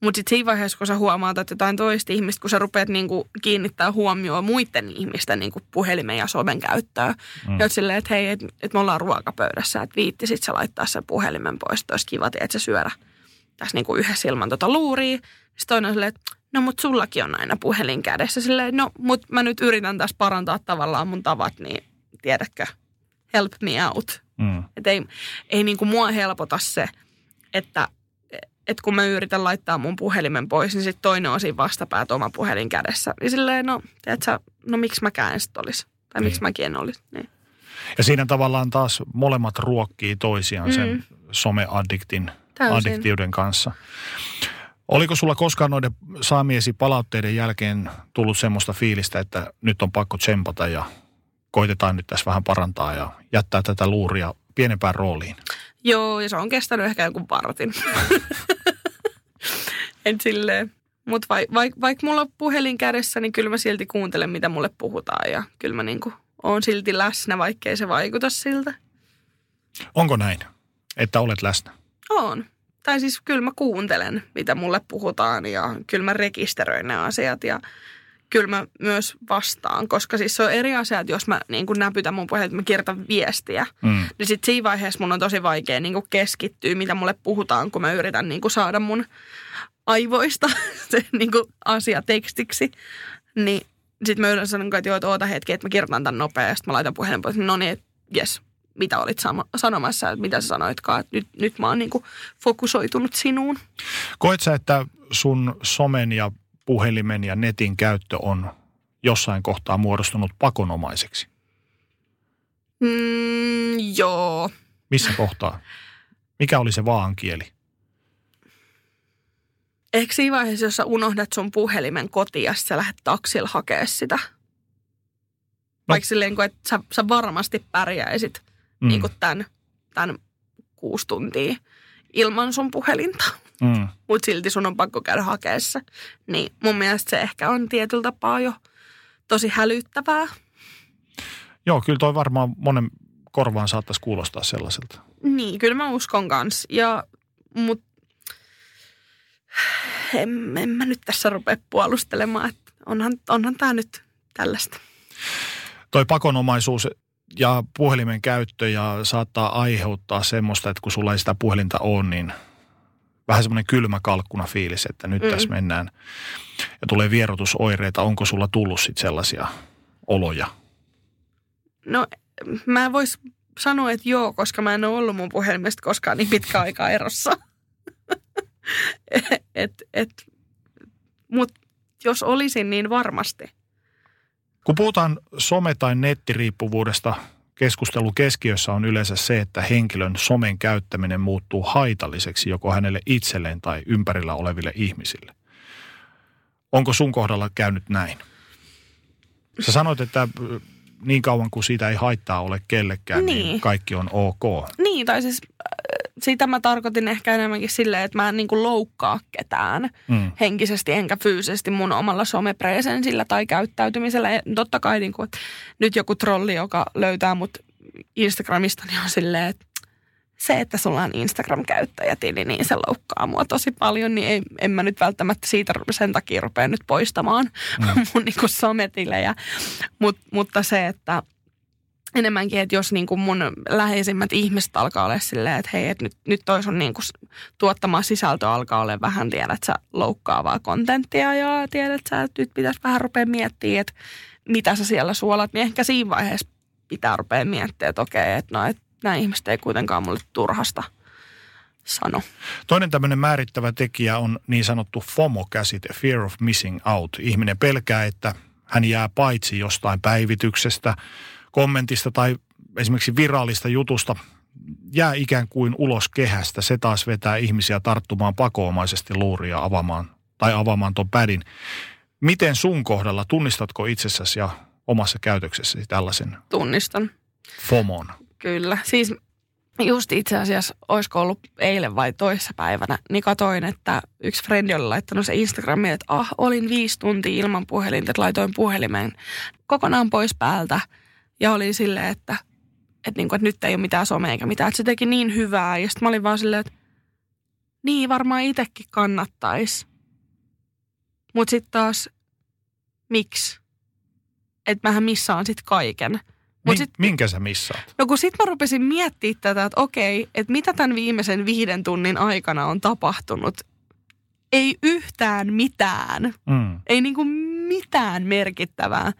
Mutta sitten siinä vaiheessa, kun sä huomaat, että jotain toista ihmistä, kun sä rupeat niin kuin, kiinnittää huomioon muiden ihmisten niin kuin, puhelimen ja somen käyttöön. Mm. Ja oot silleen, että hei, että et me ollaan ruokapöydässä, että viittisit sä laittaa sen puhelimen pois, että olisi kiva, että sä syödä tässä niin kuin yhdessä ilman tota luuria. Sitten toinen on silleen, että no mut sullakin on aina puhelin kädessä. Silleen, no mut mä nyt yritän tässä parantaa tavallaan mun tavat, niin tiedätkö, help me out. Mm. Että ei, ei niin kuin mua helpota se, että et kun mä yritän laittaa mun puhelimen pois, niin sitten toinen on siinä vastapäät oma puhelin kädessä. Niin silleen, no, tiedätkö, no miksi mäkään en sit olisi? Tai Niin. miksi mäkin en olisi? Niin. Ja siinä tavallaan taas molemmat ruokkii toisiaan mm. sen someaddiktin Täysin. addiktiuden kanssa. Oliko sulla koskaan noiden saamiesi palautteiden jälkeen tullut semmoista fiilistä, että nyt on pakko tsempata ja koitetaan nyt tässä vähän parantaa ja jättää tätä luuria pienempään rooliin? Joo, ja se on kestänyt ehkä jonkun vartin. en silleen. Mutta vaikka vaik, vaik mulla on puhelin kädessä, niin kyllä mä silti kuuntelen, mitä mulle puhutaan. Ja kyllä mä niinku oon silti läsnä, vaikkei se vaikuta siltä. Onko näin, että olet läsnä? On. Tai siis kyllä mä kuuntelen, mitä mulle puhutaan ja kyllä mä rekisteröin ne asiat ja kyllä mä myös vastaan, koska siis se on eri asia, että jos mä niin kun näpytän mun puheen, että mä kirjoitan viestiä, Mm. niin sitten siinä vaiheessa mun on tosi vaikea niin kuin keskittyä, mitä mulle puhutaan, kun mä yritän niin kuin saada mun aivoista se niin kuin asia tekstiksi. Niin sitten mä yleensä sanon, että joo, että oota hetki, että mä kirjoitan tämän nopeasti, mä laitan puhelimen pois. No niin, jes, mitä olit sanomassa, että mitä sä sanoitkaan. Että nyt, nyt mä oon niin kuin fokusoitunut sinuun. Koet sä, että sun somen ja puhelimen ja netin käyttö on jossain kohtaa muodostunut pakonomaiseksi? Mm, joo. Missä kohtaa? Mikä oli se vaan kieli? Ehkä siinä vaiheessa, jos sä unohdat sun puhelimen kotiin ja sä lähdet taksilla hakea sitä. No. Vaikka silleen, että sä, sä varmasti pärjäisit mm. niin kuin tämän, tämän kuusi tuntia ilman sun puhelinta. Mm. Mutta silti sun on pakko käydä hakeessa. Niin mun mielestä se ehkä on tietyllä tapaa jo tosi hälyttävää. Joo, kyllä toi varmaan monen korvaan saattaisi kuulostaa sellaiselta. Niin, kyllä mä uskon kanssa. Ja, mut en, en mä nyt tässä rupea puolustelemaan, että onhan, onhan tämä nyt tällaista. Toi pakonomaisuus ja puhelimen käyttö ja saattaa aiheuttaa semmoista, että kun sulla ei sitä puhelinta ole, niin vähän semmoinen kylmä kalkkuna fiilis, että nyt mm. tässä mennään. Ja tulee vierotusoireita. Onko sulla tullut sitten sellaisia oloja? No mä vois sanoa, että joo, koska mä en ole ollut mun puhelimesta koskaan niin pitkä aikaa erossa. et, et, Mutta jos olisin, niin varmasti. Kun puhutaan some- tai nettiriippuvuudesta, keskustelu keskiössä on yleensä se, että henkilön somen käyttäminen muuttuu haitalliseksi joko hänelle itselleen tai ympärillä oleville ihmisille. Onko sun kohdalla käynyt näin? Sä sanoit, että niin kauan kuin siitä ei haittaa ole kellekään, niin, niin kaikki on ok. Niin, tai siis äh, sitä mä tarkoitin ehkä enemmänkin silleen, että mä en niin kuin loukkaa ketään mm. henkisesti enkä fyysisesti mun omalla somepresensillä tai käyttäytymisellä. Ja totta kai niin kuin, että nyt joku trolli, joka löytää mut Instagramista, niin on silleen, että se, että sulla on Instagram-käyttäjätili, niin se loukkaa mua tosi paljon, niin ei, en mä nyt välttämättä siitä sen takia rupea nyt poistamaan mm. mun niin sometilejä. Mut, mutta se, että enemmänkin, että jos niin kuin mun läheisimmät ihmiset alkaa olla silleen, että hei, että nyt, nyt toi sun niin kuin tuottama sisältö alkaa olla vähän, tiedät sä, loukkaavaa kontenttia ja tiedät sä, että nyt pitäisi vähän rupea miettimään, että mitä sä siellä suolat, niin ehkä siinä vaiheessa pitää rupea miettimään, että okei, että no, että nämä ihmiset ei kuitenkaan mulle turhasta sano. Toinen tämmöinen määrittävä tekijä on niin sanottu FOMO-käsite, fear of missing out. Ihminen pelkää, että hän jää paitsi jostain päivityksestä, kommentista tai esimerkiksi virallista jutusta, jää ikään kuin ulos kehästä. Se taas vetää ihmisiä tarttumaan pakoomaisesti luuria avaamaan tai avaamaan tuon pädin. Miten sun kohdalla, tunnistatko itsessäsi ja omassa käytöksessäsi tällaisen? Tunnistan. FOMON. Kyllä. Siis just itse asiassa, olisiko ollut eilen vai toissapäivänä, niin katoin, että yksi frendi oli laittanut se Instagramiin, että ah, olin viisi tuntia ilman puhelinta, että laitoin puhelimen kokonaan pois päältä. Ja oli silleen, että, että, niin kuin, että nyt ei ole mitään somea eikä mitään, että se teki niin hyvää. Ja sitten mä olin vaan silleen, että niin varmaan itsekin kannattaisi. Mutta sitten taas, miksi? Että mähän missaan sitten kaiken. Mut sit, Minkä sä missaat? No kun sit mä rupesin miettimään tätä, että okei, että mitä tämän viimeisen viiden tunnin aikana on tapahtunut. Ei yhtään mitään. Mm. Ei niinku mitään merkittävää,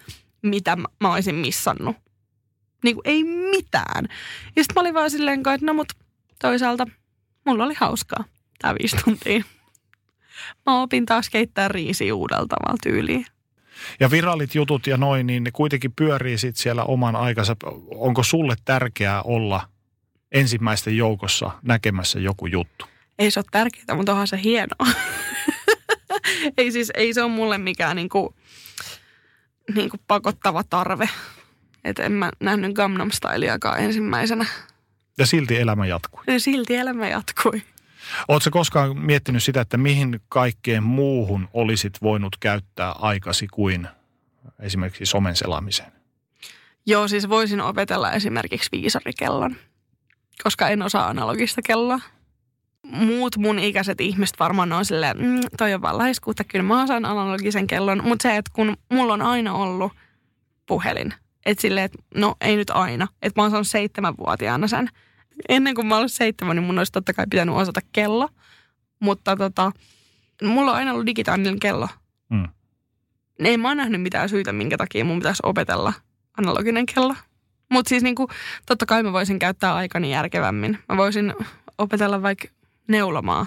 mitä mä, mä olisin missannut. Niinku ei mitään. Ja sitten mä olin vaan silleen, että no mut toisaalta mulla oli hauskaa tää viisi tuntia. Mä opin taas keittää riisi uudella tavalla tyyliin. Ja virallit jutut ja noin, niin ne kuitenkin pyörii sit siellä oman aikansa. Onko sulle tärkeää olla ensimmäisten joukossa näkemässä joku juttu? Ei se ole tärkeää, mutta onhan se hienoa. ei siis, ei se ole mulle mikään niinku, niinku pakottava tarve. Että en mä nähnyt Gamnam Styleakaan ensimmäisenä. Ja silti elämä jatkui. Ja silti elämä jatkui. Oletko koskaan miettinyt sitä, että mihin kaikkeen muuhun olisit voinut käyttää aikasi kuin esimerkiksi somen selaamiseen? Joo, siis voisin opetella esimerkiksi viisarikellon, koska en osaa analogista kelloa. Muut mun ikäiset ihmiset varmaan on silleen, mm, toi on vaan laiskuutta, kyllä mä osaan analogisen kellon. Mutta se, että kun mulla on aina ollut puhelin, että silleen, että no ei nyt aina, että mä oon saanut seitsemänvuotiaana sen – ennen kuin mä olin seitsemän, niin mun olisi totta kai pitänyt osata kello. Mutta tota, mulla on aina ollut digitaalinen kello. Mm. Ei mä oon nähnyt mitään syytä, minkä takia mun pitäisi opetella analoginen kello. Mutta siis niinku, totta kai mä voisin käyttää aikani järkevämmin. Mä voisin opetella vaikka neulomaa,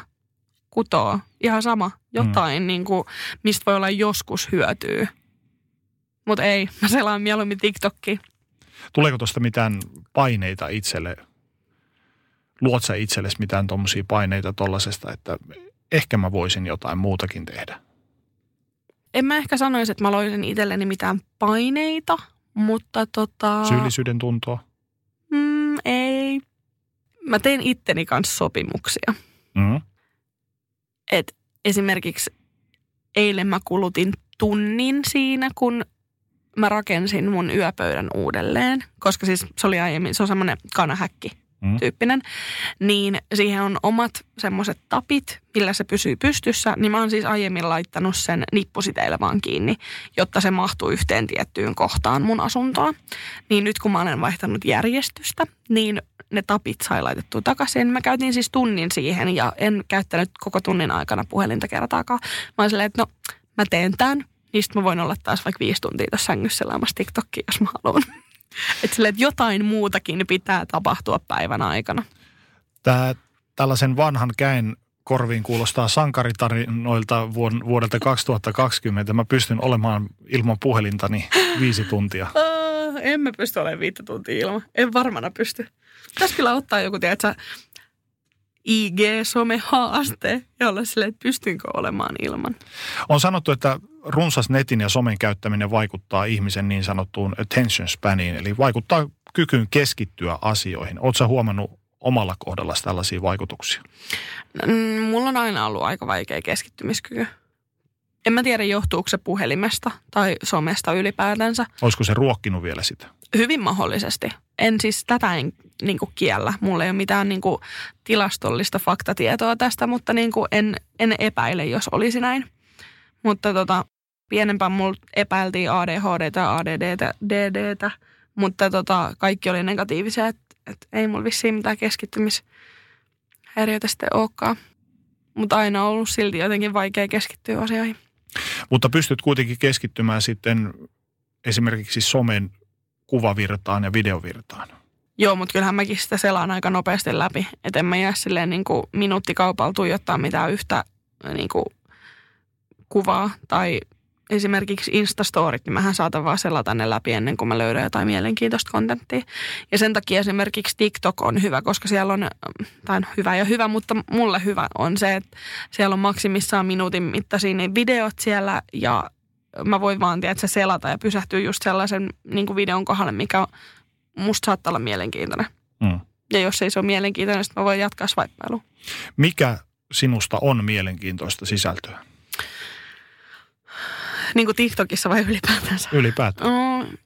kutoa, ihan sama. Jotain, mm. niinku, mistä voi olla joskus hyötyä. Mutta ei, mä selaan mieluummin TikTokki. Tuleeko tuosta mitään paineita itselle luot sä itsellesi mitään tuommoisia paineita tollasesta, että ehkä mä voisin jotain muutakin tehdä? En mä ehkä sanoisi, että mä loisin itselleni mitään paineita, mutta tota... Syyllisyyden tuntoa? Mm, ei. Mä teen itteni kanssa sopimuksia. Mm. Et esimerkiksi eilen mä kulutin tunnin siinä, kun mä rakensin mun yöpöydän uudelleen, koska siis se oli aiemmin, se on semmoinen kanahäkki Mm. tyyppinen, niin siihen on omat semmoiset tapit, millä se pysyy pystyssä, niin mä oon siis aiemmin laittanut sen nippusiteillä vaan kiinni, jotta se mahtuu yhteen tiettyyn kohtaan mun asuntoa. Niin nyt kun mä olen vaihtanut järjestystä, niin ne tapit sai laitettua takaisin. Mä käytin siis tunnin siihen ja en käyttänyt koko tunnin aikana puhelinta kertaakaan. Mä olin silleen, että no mä teen tämän, niin sit mä voin olla taas vaikka viisi tuntia tuossa sängyssä selaamassa TikTokia, jos mä haluan. Että silleen, että jotain muutakin pitää tapahtua päivän aikana. Tämä tällaisen vanhan käen korviin kuulostaa sankaritarinoilta vuodelta 2020. Mä pystyn olemaan ilman puhelintani viisi tuntia. En mä pysty olemaan viittä tuntia ilman. En varmana pysty. Pitäisi kyllä ottaa joku, tiedätkö, IG-some-haaste ja olla silleen, että pystynkö olemaan ilman. On sanottu, että runsas netin ja somen käyttäminen vaikuttaa ihmisen niin sanottuun attention spaniin, eli vaikuttaa kykyyn keskittyä asioihin. Oletko huomannut omalla kohdalla tällaisia vaikutuksia? Mm, Mulla on aina ollut aika vaikea keskittymiskyky. En mä tiedä, johtuuko se puhelimesta tai somesta ylipäätänsä. Olisiko se ruokkinut vielä sitä? Hyvin mahdollisesti. En siis tätä en niin kuin kiellä. Mulla ei ole mitään niin kuin, tilastollista faktatietoa tästä, mutta niin kuin, en, en epäile, jos olisi näin. Mutta tota, pienempään mulla epäiltiin ADHDtä ja ADDtä, DDtä, mutta tota, kaikki oli negatiivisia, että et ei mulla vissiin mitään keskittymishäiriötä sitten olekaan. Mutta aina on ollut silti jotenkin vaikea keskittyä asioihin. Mutta pystyt kuitenkin keskittymään sitten esimerkiksi somen kuvavirtaan ja videovirtaan. Joo, mutta kyllähän mäkin sitä selaan aika nopeasti läpi. Että en mä jää silleen niin kuin minuuttikaupalla tuijottaa mitään yhtä niin kuin kuvaa. Tai esimerkiksi Instastorit, niin mähän saatan vaan selata ne läpi ennen kuin mä löydän jotain mielenkiintoista kontenttia. Ja sen takia esimerkiksi TikTok on hyvä, koska siellä on, tai on hyvä ja hyvä, mutta mulle hyvä on se, että siellä on maksimissaan minuutin mittaisia ne videot siellä ja mä voin vaan, tiedätkö, selata ja pysähtyä just sellaisen niin kuin videon kohdalle, mikä musta saattaa olla mielenkiintoinen. Mm. Ja jos ei se ole mielenkiintoinen, sitten mä voin jatkaa swipeilua. Mikä sinusta on mielenkiintoista sisältöä Niin kuin TikTokissa vai ylipäätänsä? ylipäätään? Mm,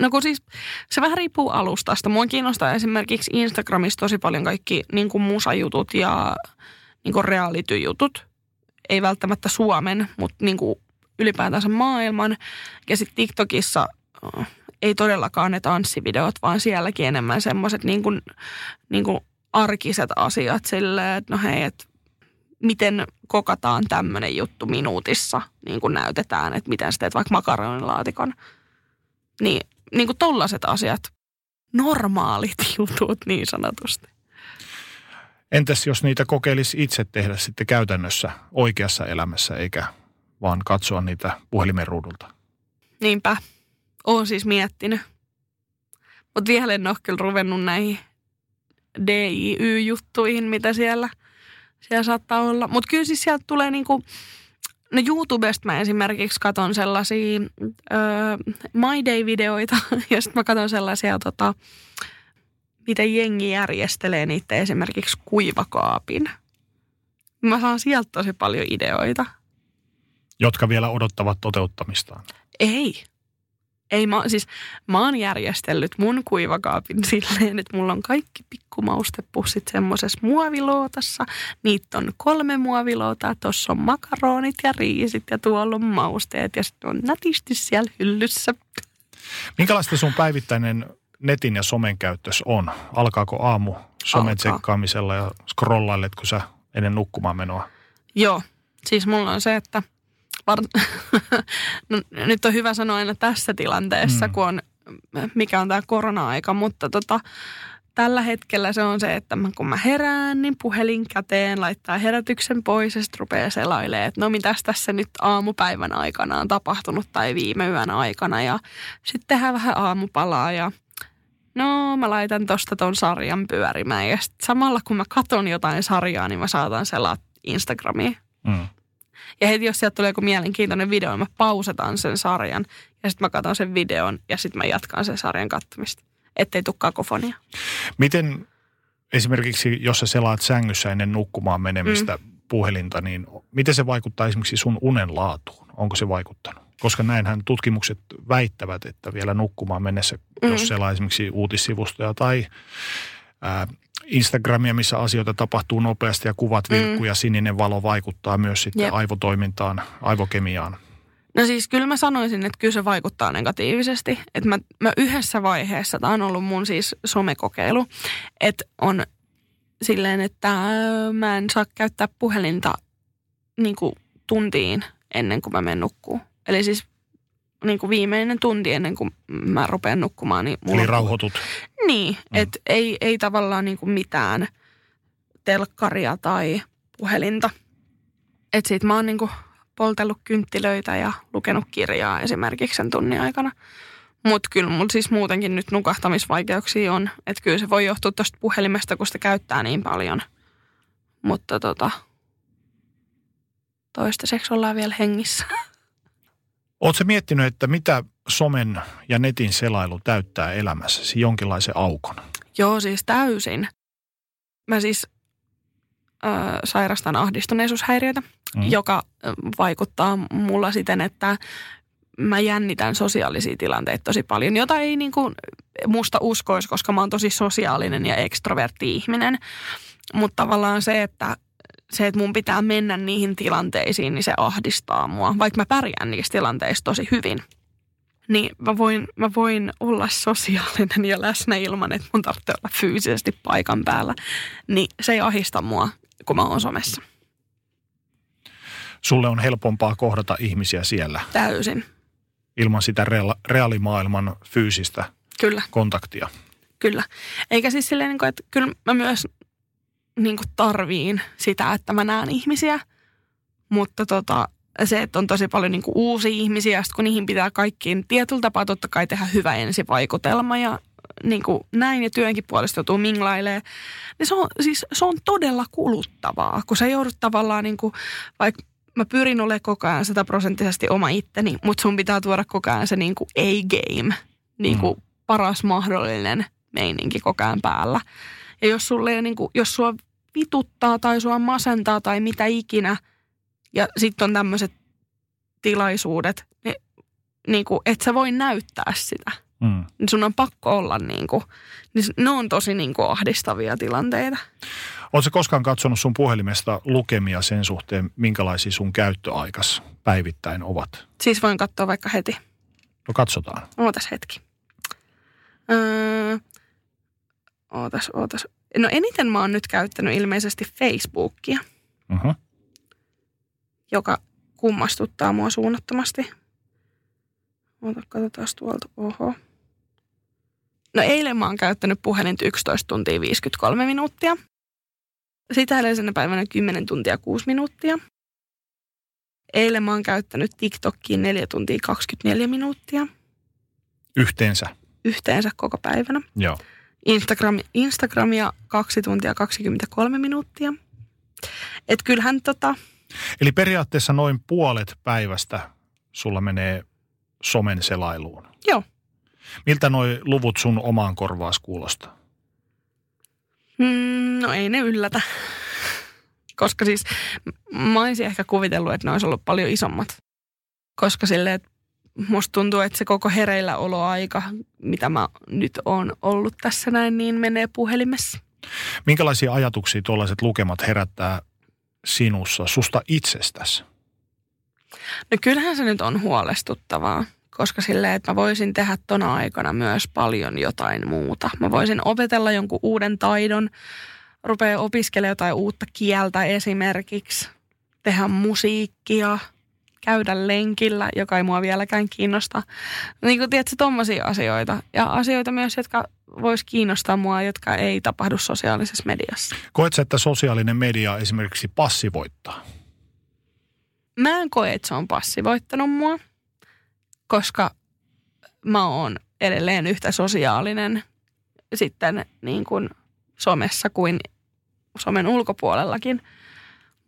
No kun siis se vähän riippuu alustasta. Mua kiinnostaa esimerkiksi Instagramissa tosi paljon kaikki niin kuin musajutut ja niin kuin reality-jutut. Ei välttämättä Suomen, mutta niin kuin ylipäätänsä maailman. Ja sitten TikTokissa äh, ei todellakaan ne tanssivideot, vaan sielläkin enemmän semmoiset niin kuin, niin kuin arkiset asiat silleen, että no hei, että miten kokataan tämmöinen juttu minuutissa, niin kuin näytetään, että miten sä teet vaikka makaronilaatikon. Niin, niin kuin tollaset asiat, normaalit jutut niin sanotusti. Entäs jos niitä kokeilisi itse tehdä sitten käytännössä oikeassa elämässä, eikä vaan katsoa niitä puhelimen ruudulta? Niinpä, oon siis miettinyt. Mutta vielä en ole kyllä ruvennut näihin DIY-juttuihin, mitä siellä, siellä saattaa olla. Mutta kyllä siis sieltä tulee niinku, no YouTubesta mä esimerkiksi katon sellaisia öö, My Day-videoita ja sitten mä katon sellaisia tota, miten jengi järjestelee niitä esimerkiksi kuivakaapin. Mä saan sieltä tosi paljon ideoita. Jotka vielä odottavat toteuttamistaan. Ei. Ei mä, siis mä oon järjestellyt mun kuivakaapin silleen, että mulla on kaikki pikkumaustepussit semmoisessa muovilootassa. Niitä on kolme muovilootaa, tossa on makaronit ja riisit ja tuolla on mausteet ja sitten on nätisti siellä hyllyssä. Minkälaista sun päivittäinen netin ja somen käyttös on? Alkaako aamu somen tsekkaamisella ja scrollailetko sä ennen nukkumaan menoa? Joo, siis mulla on se, että var... no, nyt on hyvä sanoa aina tässä tilanteessa, Mm. kun on, mikä on tämä korona-aika, mutta tota, tällä hetkellä se on se, että mä, kun mä herään, niin puhelin käteen laittaa herätyksen pois ja sitten rupeaa selailemaan, että no mitäs tässä nyt aamupäivän aikana on tapahtunut tai viime yön aikana ja sitten tehdään vähän aamupalaa ja no mä laitan tosta ton sarjan pyörimään. Ja samalla kun mä katon jotain sarjaa, niin mä saatan selaa Instagramiin. Mm. Ja heti jos sieltä tulee joku mielenkiintoinen video, niin mä pausetan sen sarjan. Ja sitten mä katson sen videon ja sitten mä jatkan sen sarjan kattomista. Ettei tule kakofonia. Miten esimerkiksi, jos sä selaat sängyssä ennen nukkumaan menemistä mm. puhelinta, niin miten se vaikuttaa esimerkiksi sun unen laatuun? Onko se vaikuttanut? Koska näinhän tutkimukset väittävät, että vielä nukkumaan mennessä, mm. jos selaa esimerkiksi uutissivustoja tai ää, Instagramia, missä asioita tapahtuu nopeasti ja kuvat vilkkuu mm. ja sininen valo vaikuttaa myös sitten Jep. aivotoimintaan, aivokemiaan. No siis kyllä mä sanoisin, että kyllä se vaikuttaa negatiivisesti. Että mä, mä yhdessä vaiheessa, tämä on ollut mun siis somekokeilu, että on silleen, että mä en saa käyttää puhelinta niin kuin tuntiin ennen kuin mä menen nukkuu. Eli siis niin kuin viimeinen tunti ennen kuin mä rupean nukkumaan. Niin mulla Eli rauhoitut. Niin, mm. että ei, ei tavallaan niin kuin mitään telkkaria tai puhelinta. Että sit mä oon niin kuin poltellut kynttilöitä ja lukenut kirjaa esimerkiksi sen tunnin aikana. Mutta kyllä mulla siis muutenkin nyt nukahtamisvaikeuksia on. Että kyllä se voi johtua tuosta puhelimesta, kun sitä käyttää niin paljon. Mutta tota, toistaiseksi ollaan vielä hengissä. Oletko miettinyt, että mitä somen ja netin selailu täyttää elämässäsi jonkinlaisen aukon? Joo, siis täysin. Mä siis äh, sairastan ahdistuneisuushäiriötä, mm. joka vaikuttaa mulla siten, että mä jännitän sosiaalisia tilanteita tosi paljon, jota ei niin kuin musta uskoisi, koska mä oon tosi sosiaalinen ja ekstrovertti ihminen. Mutta tavallaan se, että se, että mun pitää mennä niihin tilanteisiin, niin se ahdistaa mua. Vaikka mä pärjään niissä tilanteissa tosi hyvin, niin mä voin, mä voin olla sosiaalinen ja läsnä ilman, että mun tarvitsee olla fyysisesti paikan päällä. Niin se ei ahista mua, kun mä oon somessa. Sulle on helpompaa kohdata ihmisiä siellä. Täysin. Ilman sitä rea- reaalimaailman fyysistä Kyllä. kontaktia. Kyllä. Eikä siis silleen, niin että kyllä mä myös niin kuin tarviin sitä, että mä näen ihmisiä. Mutta tota, se, että on tosi paljon niin kuin uusia ihmisiä, kun niihin pitää kaikkiin tietyllä tapaa totta kai tehdä hyvä ensivaikutelma ja niin kuin näin ja työnkin puolesta joutuu minglailemaan, niin se on, siis, se on todella kuluttavaa, kun sä joudut tavallaan niin kuin, vaikka mä pyrin olemaan koko ajan sataprosenttisesti oma itteni, mutta sun pitää tuoda koko ajan se niin kuin A-game, niin kuin mm. paras mahdollinen meininki koko ajan päällä. Ja jos, sulle, niin kuin, jos sua vituttaa tai sua masentaa tai mitä ikinä. Ja sitten on tämmöiset tilaisuudet, niin, niin kuin, et sä voi näyttää sitä. Mm. Niin sun on pakko olla niin kuin, niin ne on tosi niin kuin ahdistavia tilanteita. Oletko koskaan katsonut sun puhelimesta lukemia sen suhteen, minkälaisia sun käyttöaikas päivittäin ovat? Siis voin katsoa vaikka heti. No katsotaan. Ootas hetki. Öö, ootas, ootas. No eniten mä oon nyt käyttänyt ilmeisesti Facebookia, uh-huh. joka kummastuttaa mua suunnattomasti. Ota, katsotaan tuolta. Oho. No eilen mä oon käyttänyt puhelinta 11 tuntia 53 minuuttia. Sitä edellisenä päivänä 10 tuntia 6 minuuttia. Eilen mä oon käyttänyt TikTokkiin 4 tuntia 24 minuuttia. Yhteensä? Yhteensä koko päivänä. Joo. Instagram, Instagramia 2 tuntia 23 minuuttia. Et kyllähän tota... Eli periaatteessa noin puolet päivästä sulla menee somen selailuun. Joo. Miltä noi luvut sun omaan korvaas kuulostaa? Mm, no ei ne yllätä. Koska siis mä olisin ehkä kuvitellut, että ne olisi ollut paljon isommat. Koska silleen, että musta tuntuu, että se koko hereilläoloaika, mitä mä nyt oon ollut tässä näin, niin menee puhelimessa. Minkälaisia ajatuksia tuollaiset lukemat herättää sinussa, susta itsestäsi? No kyllähän se nyt on huolestuttavaa, koska silleen, että mä voisin tehdä tona aikana myös paljon jotain muuta. Mä voisin opetella jonkun uuden taidon, rupea opiskelemaan jotain uutta kieltä esimerkiksi, tehdä musiikkia – käydä lenkillä, joka ei mua vieläkään kiinnosta. Niin kuin tiedätkö, tommosia asioita. Ja asioita myös, jotka vois kiinnostaa mua, jotka ei tapahdu sosiaalisessa mediassa. Koetko, että sosiaalinen media esimerkiksi passivoittaa? Mä en koe, että se on passivoittanut mua, koska mä oon edelleen yhtä sosiaalinen sitten niin kuin somessa kuin somen ulkopuolellakin.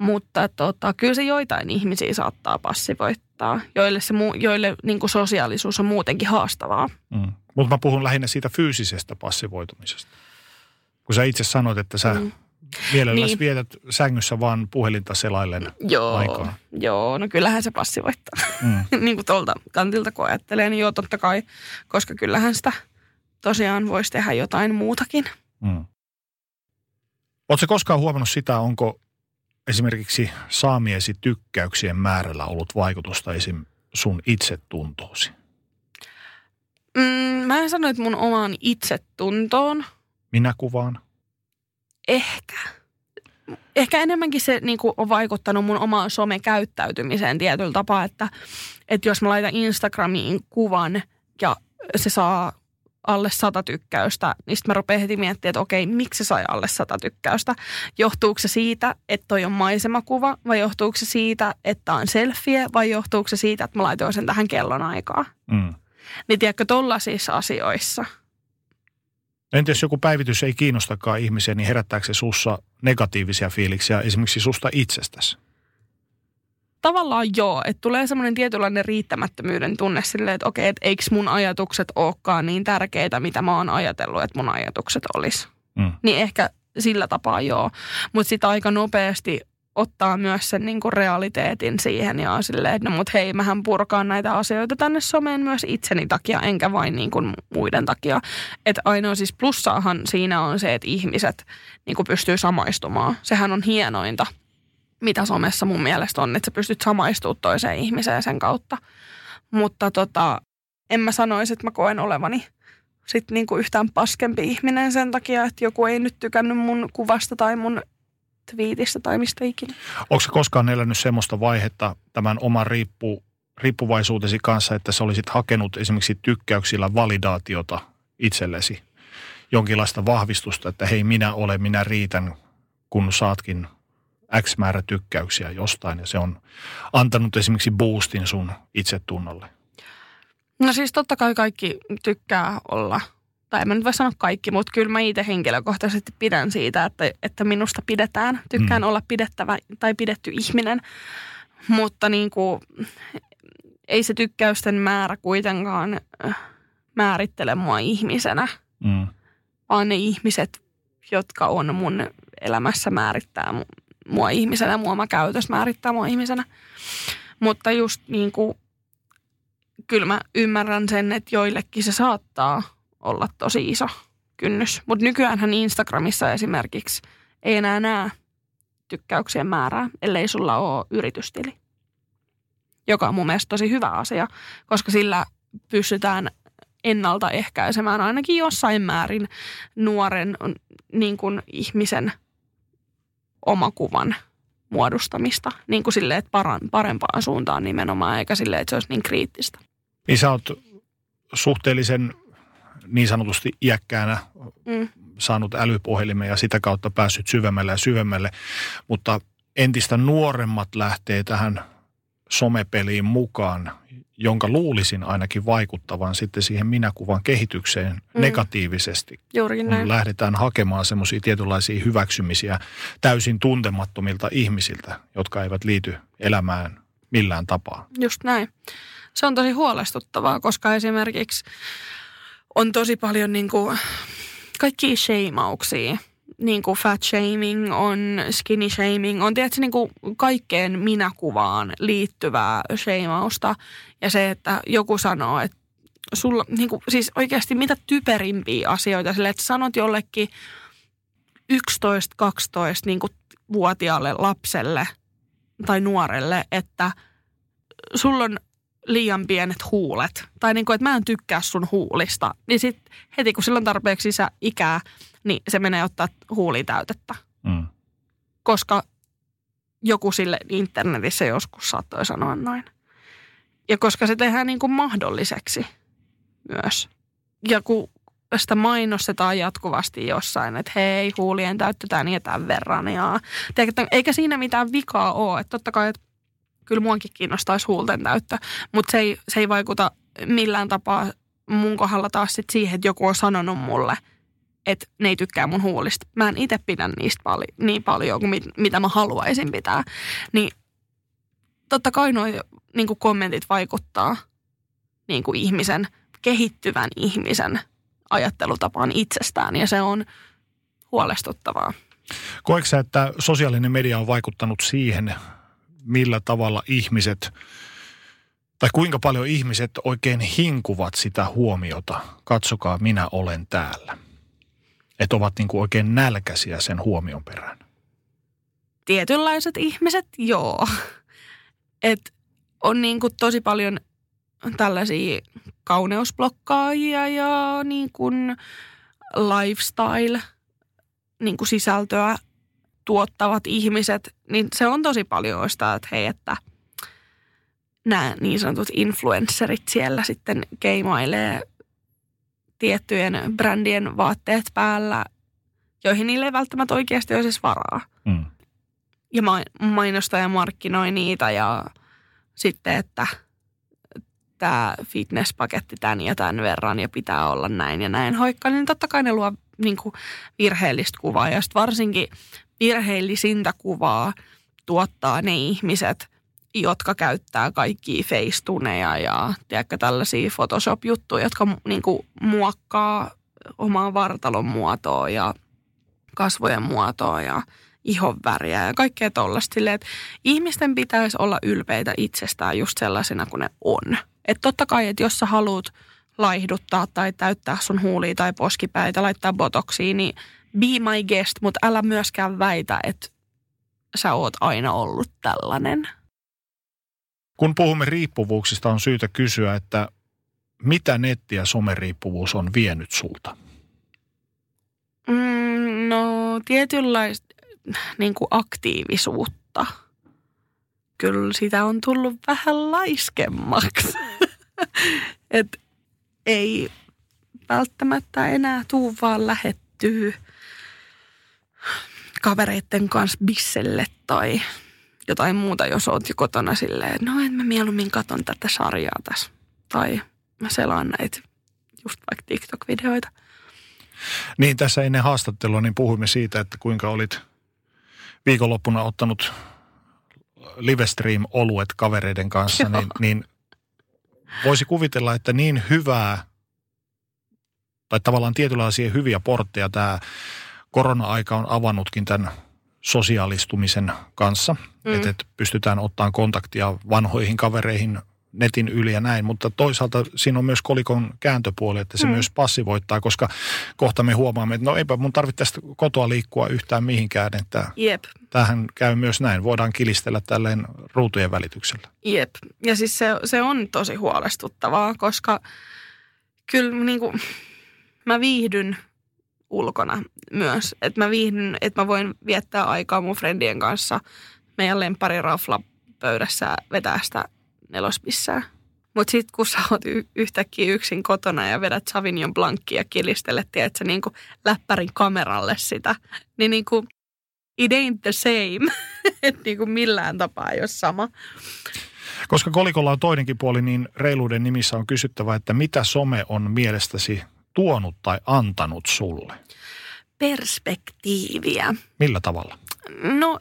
Mutta tota, kyllä se joitain ihmisiä saattaa passivoittaa, joille, se, joille niin kuin sosiaalisuus on muutenkin haastavaa. Mm. Mutta mä puhun lähinnä siitä fyysisestä passivoitumisesta. Kun sä itse sanoit, että sä mm. mielelläsi niin. vietät sängyssä vaan puhelinta selaillen joo, aikaa. Joo, no kyllähän se passivoittaa. Mm. niin kuin tuolta kantilta kun ajattelee, niin joo totta kai, koska kyllähän sitä tosiaan voisi tehdä jotain muutakin. Mm. Oletko koskaan huomannut sitä, onko esimerkiksi saamiesi tykkäyksien määrällä ollut vaikutusta esim. sun itsetuntoosi? Mm, mä en sano, että mun omaan itsetuntoon. Minä kuvaan? Ehkä. Ehkä enemmänkin se niin kuin, on vaikuttanut mun omaan somekäyttäytymiseen tietyllä tapaa, että, että jos mä laitan Instagramiin kuvan ja se saa alle sata tykkäystä, niin sitten mä rupean heti miettimään, että okei, miksi se sai alle sata tykkäystä? Johtuuko se siitä, että toi on maisemakuva vai johtuuko se siitä, että on selfie vai johtuuko se siitä, että mä laitoin sen tähän kellon aikaa? Mm. Niin tiedätkö, tollaisissa asioissa. Entä jos joku päivitys ei kiinnostakaan ihmisiä, niin herättääkö se sussa negatiivisia fiiliksiä esimerkiksi susta itsestäsi? Tavallaan joo, että tulee semmoinen tietynlainen riittämättömyyden tunne silleen, että okei, että eikö mun ajatukset olekaan niin tärkeitä, mitä mä oon ajatellut, että mun ajatukset olisi. Mm. Niin ehkä sillä tapaa joo. Mutta sitten aika nopeasti ottaa myös sen niinku realiteetin siihen ja on silleen, että no mut hei, mähän purkaan näitä asioita tänne someen myös itseni takia, enkä vain niinku muiden takia. Että ainoa siis plussaahan siinä on se, että ihmiset niinku pystyy samaistumaan. Sehän on hienointa mitä somessa mun mielestä on, että sä pystyt samaistumaan toiseen ihmiseen sen kautta. Mutta tota, en mä sanoisi, että mä koen olevani sit niinku yhtään paskempi ihminen sen takia, että joku ei nyt tykännyt mun kuvasta tai mun twiitistä tai mistä ikinä. Onko se koskaan elänyt semmoista vaihetta tämän oman riippu, riippuvaisuutesi kanssa, että sä olisit hakenut esimerkiksi tykkäyksillä validaatiota itsellesi? Jonkinlaista vahvistusta, että hei minä olen, minä riitän, kun saatkin X määrä tykkäyksiä jostain ja se on antanut esimerkiksi boostin sun itsetunnolle? No siis totta kai kaikki tykkää olla, tai en mä nyt voi sanoa kaikki, mutta kyllä mä itse henkilökohtaisesti pidän siitä, että, että minusta pidetään. Tykkään mm. olla pidettävä tai pidetty ihminen, mutta niin kuin, ei se tykkäysten määrä kuitenkaan äh, määrittele mua ihmisenä, mm. vaan ne ihmiset, jotka on mun elämässä määrittää mua ihmisenä, mua oma käytös määrittää mua ihmisenä. Mutta just niin kuin, kyllä mä ymmärrän sen, että joillekin se saattaa olla tosi iso kynnys. Mutta nykyäänhän Instagramissa esimerkiksi ei enää näe tykkäyksien määrää, ellei sulla ole yritystili. Joka on mun mielestä tosi hyvä asia, koska sillä pystytään ennaltaehkäisemään ainakin jossain määrin nuoren niin kuin ihmisen omakuvan muodostamista niin kuin silleen, että parempaan suuntaan nimenomaan, eikä silleen, että se olisi niin kriittistä. Niin sä oot suhteellisen niin sanotusti iäkkäänä mm. saanut älypuhelimen ja sitä kautta päässyt syvemmälle ja syvemmälle, mutta entistä nuoremmat lähtee tähän somepeliin mukaan jonka luulisin ainakin vaikuttavan sitten siihen minäkuvan kehitykseen mm. negatiivisesti. Kun näin. lähdetään hakemaan semmoisia tietynlaisia hyväksymisiä täysin tuntemattomilta ihmisiltä, jotka eivät liity elämään millään tapaa. Just näin. Se on tosi huolestuttavaa, koska esimerkiksi on tosi paljon niin kuin kaikkia sheimauksia – niin kuin fat shaming, on skinny shaming, on tietysti niin kuin kaikkeen minäkuvaan liittyvää shamausta. Ja se, että joku sanoo, että sulla, niin kuin, siis oikeasti mitä typerimpiä asioita, sille, että sanot jollekin 11-12 niin vuotiaalle lapselle tai nuorelle, että sulla on liian pienet huulet. Tai niin kuin, että mä en tykkää sun huulista. Niin sit heti kun silloin tarpeeksi isä ikää, niin se menee ottaa huulitäytettä. Mm. Koska joku sille internetissä joskus saattoi sanoa noin. Ja koska se tehdään niin kuin mahdolliseksi myös. Ja kun sitä mainostetaan jatkuvasti jossain, että hei, huulien täyttetään niin tämän verran. Ja, eikä siinä mitään vikaa ole. Että totta kai, että kyllä muankin kiinnostaisi huulten täyttö, mutta se ei, se ei vaikuta millään tapaa mun kohdalla taas sit siihen, että joku on sanonut mulle – että ne ei tykkää mun huulista. Mä en itse pidä niistä pali- niin paljon kuin mit, mitä mä haluaisin pitää. Niin totta kai nuo niin kommentit vaikuttaa niin kuin ihmisen, kehittyvän ihmisen ajattelutapaan itsestään ja se on huolestuttavaa. Koetko sä, että sosiaalinen media on vaikuttanut siihen, millä tavalla ihmiset, tai kuinka paljon ihmiset oikein hinkuvat sitä huomiota, katsokaa minä olen täällä. Että ovat niin kuin oikein nälkäisiä sen huomion perään. Tietynlaiset ihmiset, joo. Et on niin kuin tosi paljon tällaisia kauneusblokkaajia ja niin kuin lifestyle niin kuin sisältöä tuottavat ihmiset, niin se on tosi paljon sitä, että hei, että nämä niin sanotut influencerit siellä sitten keimailee tiettyjen brändien vaatteet päällä, joihin niille ei välttämättä oikeasti olisi varaa. Mm. Ja mainostaja markkinoi niitä ja sitten, että tämä fitnesspaketti tämän ja tämän verran ja pitää olla näin ja näin hoikka, niin totta kai ne luo niin kuin virheellistä kuvaa. Ja varsinkin virheellisintä kuvaa tuottaa ne ihmiset, jotka käyttää kaikkia feistuneja ja tiedätkö, tällaisia Photoshop-juttuja, jotka niin kuin muokkaa omaa vartalon muotoa ja kasvojen muotoa ja ihon väriä ja kaikkea tollaista. Ihmisten pitäisi olla ylpeitä itsestään just sellaisena kuin ne on. Että totta kai, että jos sä haluat laihduttaa tai täyttää sun huulia tai poskipäitä, laittaa botoksiin, niin be my guest, mutta älä myöskään väitä, että sä oot aina ollut tällainen. Kun puhumme riippuvuuksista, on syytä kysyä, että mitä netti- ja someriippuvuus on vienyt sulta? Mm, no tietynlaista niin kuin aktiivisuutta. Kyllä sitä on tullut vähän laiskemmaksi. Et ei välttämättä enää tuu vaan lähettyy kavereitten kanssa bisselle tai jotain muuta, jos oot jo kotona silleen, no en mä mieluummin katon tätä sarjaa tässä. Tai mä selaan näitä just vaikka TikTok-videoita. Niin, tässä ennen haastattelua niin puhuimme siitä, että kuinka olit viikonloppuna ottanut livestream-oluet kavereiden kanssa, niin, niin voisi kuvitella, että niin hyvää tai tavallaan tietynlaisia hyviä portteja tämä korona-aika on avannutkin tämän sosiaalistumisen kanssa, mm. että, että pystytään ottamaan kontaktia vanhoihin kavereihin netin yli ja näin, mutta toisaalta siinä on myös kolikon kääntöpuoli, että se mm. myös passivoittaa, koska kohta me huomaamme, että no eipä mun tarvitse tästä kotoa liikkua yhtään mihinkään, että Jep. tähän käy myös näin. Voidaan kilistellä tälleen ruutujen välityksellä. Jep, ja siis se, se on tosi huolestuttavaa, koska kyllä niin kuin, mä viihdyn ulkona myös. Että mä viihdyn, että mä voin viettää aikaa mun friendien kanssa meidän lempparirafla pöydässä vetää sitä nelospissää. Mutta sitten kun sä oot y- yhtäkkiä yksin kotona ja vedät Savignon Blanckia ja kilistelet, tiedätkö, niin kuin läppärin kameralle sitä, niin, niin kuin, it ain't the same. että niin kuin millään tapaa ei ole sama. Koska kolikolla on toinenkin puoli, niin reiluuden nimissä on kysyttävä, että mitä some on mielestäsi tuonut tai antanut sulle? Perspektiiviä. Millä tavalla? No,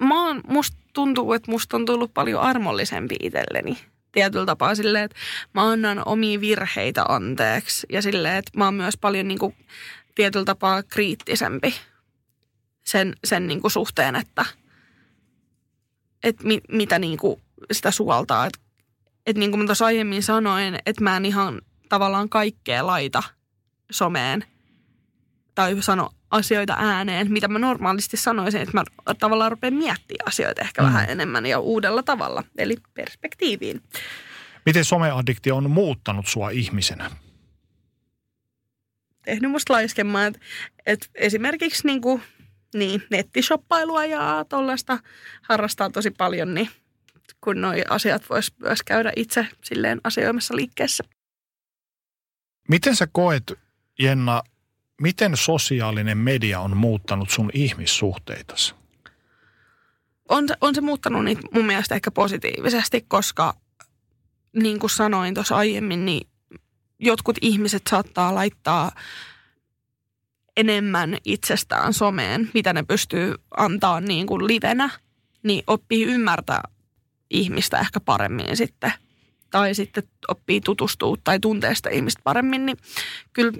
mä oon, musta tuntuu, että musta on tullut paljon armollisempi itselleni tietyllä tapaa silleen, että mä annan omia virheitä anteeksi ja silleen, että mä oon myös paljon niin kuin, tietyllä tapaa kriittisempi sen, sen niin kuin suhteen, että, että mi, mitä niin kuin sitä suoltaa. Että, että niin kuin mä tuossa aiemmin sanoin, että mä en ihan tavallaan kaikkea laita someen tai sano asioita ääneen, mitä mä normaalisti sanoisin, että mä tavallaan rupean miettimään asioita ehkä mm. vähän enemmän ja uudella tavalla, eli perspektiiviin. Miten someaddiktio on muuttanut sua ihmisenä? Tehnyt musta laiskemmaa, että, että esimerkiksi niin kuin, niin, nettishoppailua ja tuollaista harrastaa tosi paljon, niin kun nuo asiat vois myös käydä itse silleen asioimassa liikkeessä. Miten sä koet, Jenna, miten sosiaalinen media on muuttanut sun ihmissuhteitasi? On, on se muuttanut niitä mun mielestä ehkä positiivisesti, koska niin kuin sanoin tuossa aiemmin, niin jotkut ihmiset saattaa laittaa enemmän itsestään someen, mitä ne pystyy antaa niin kuin livenä, niin oppii ymmärtää ihmistä ehkä paremmin sitten. Tai sitten oppii tutustua tai tuntee sitä ihmistä paremmin, niin kyllä,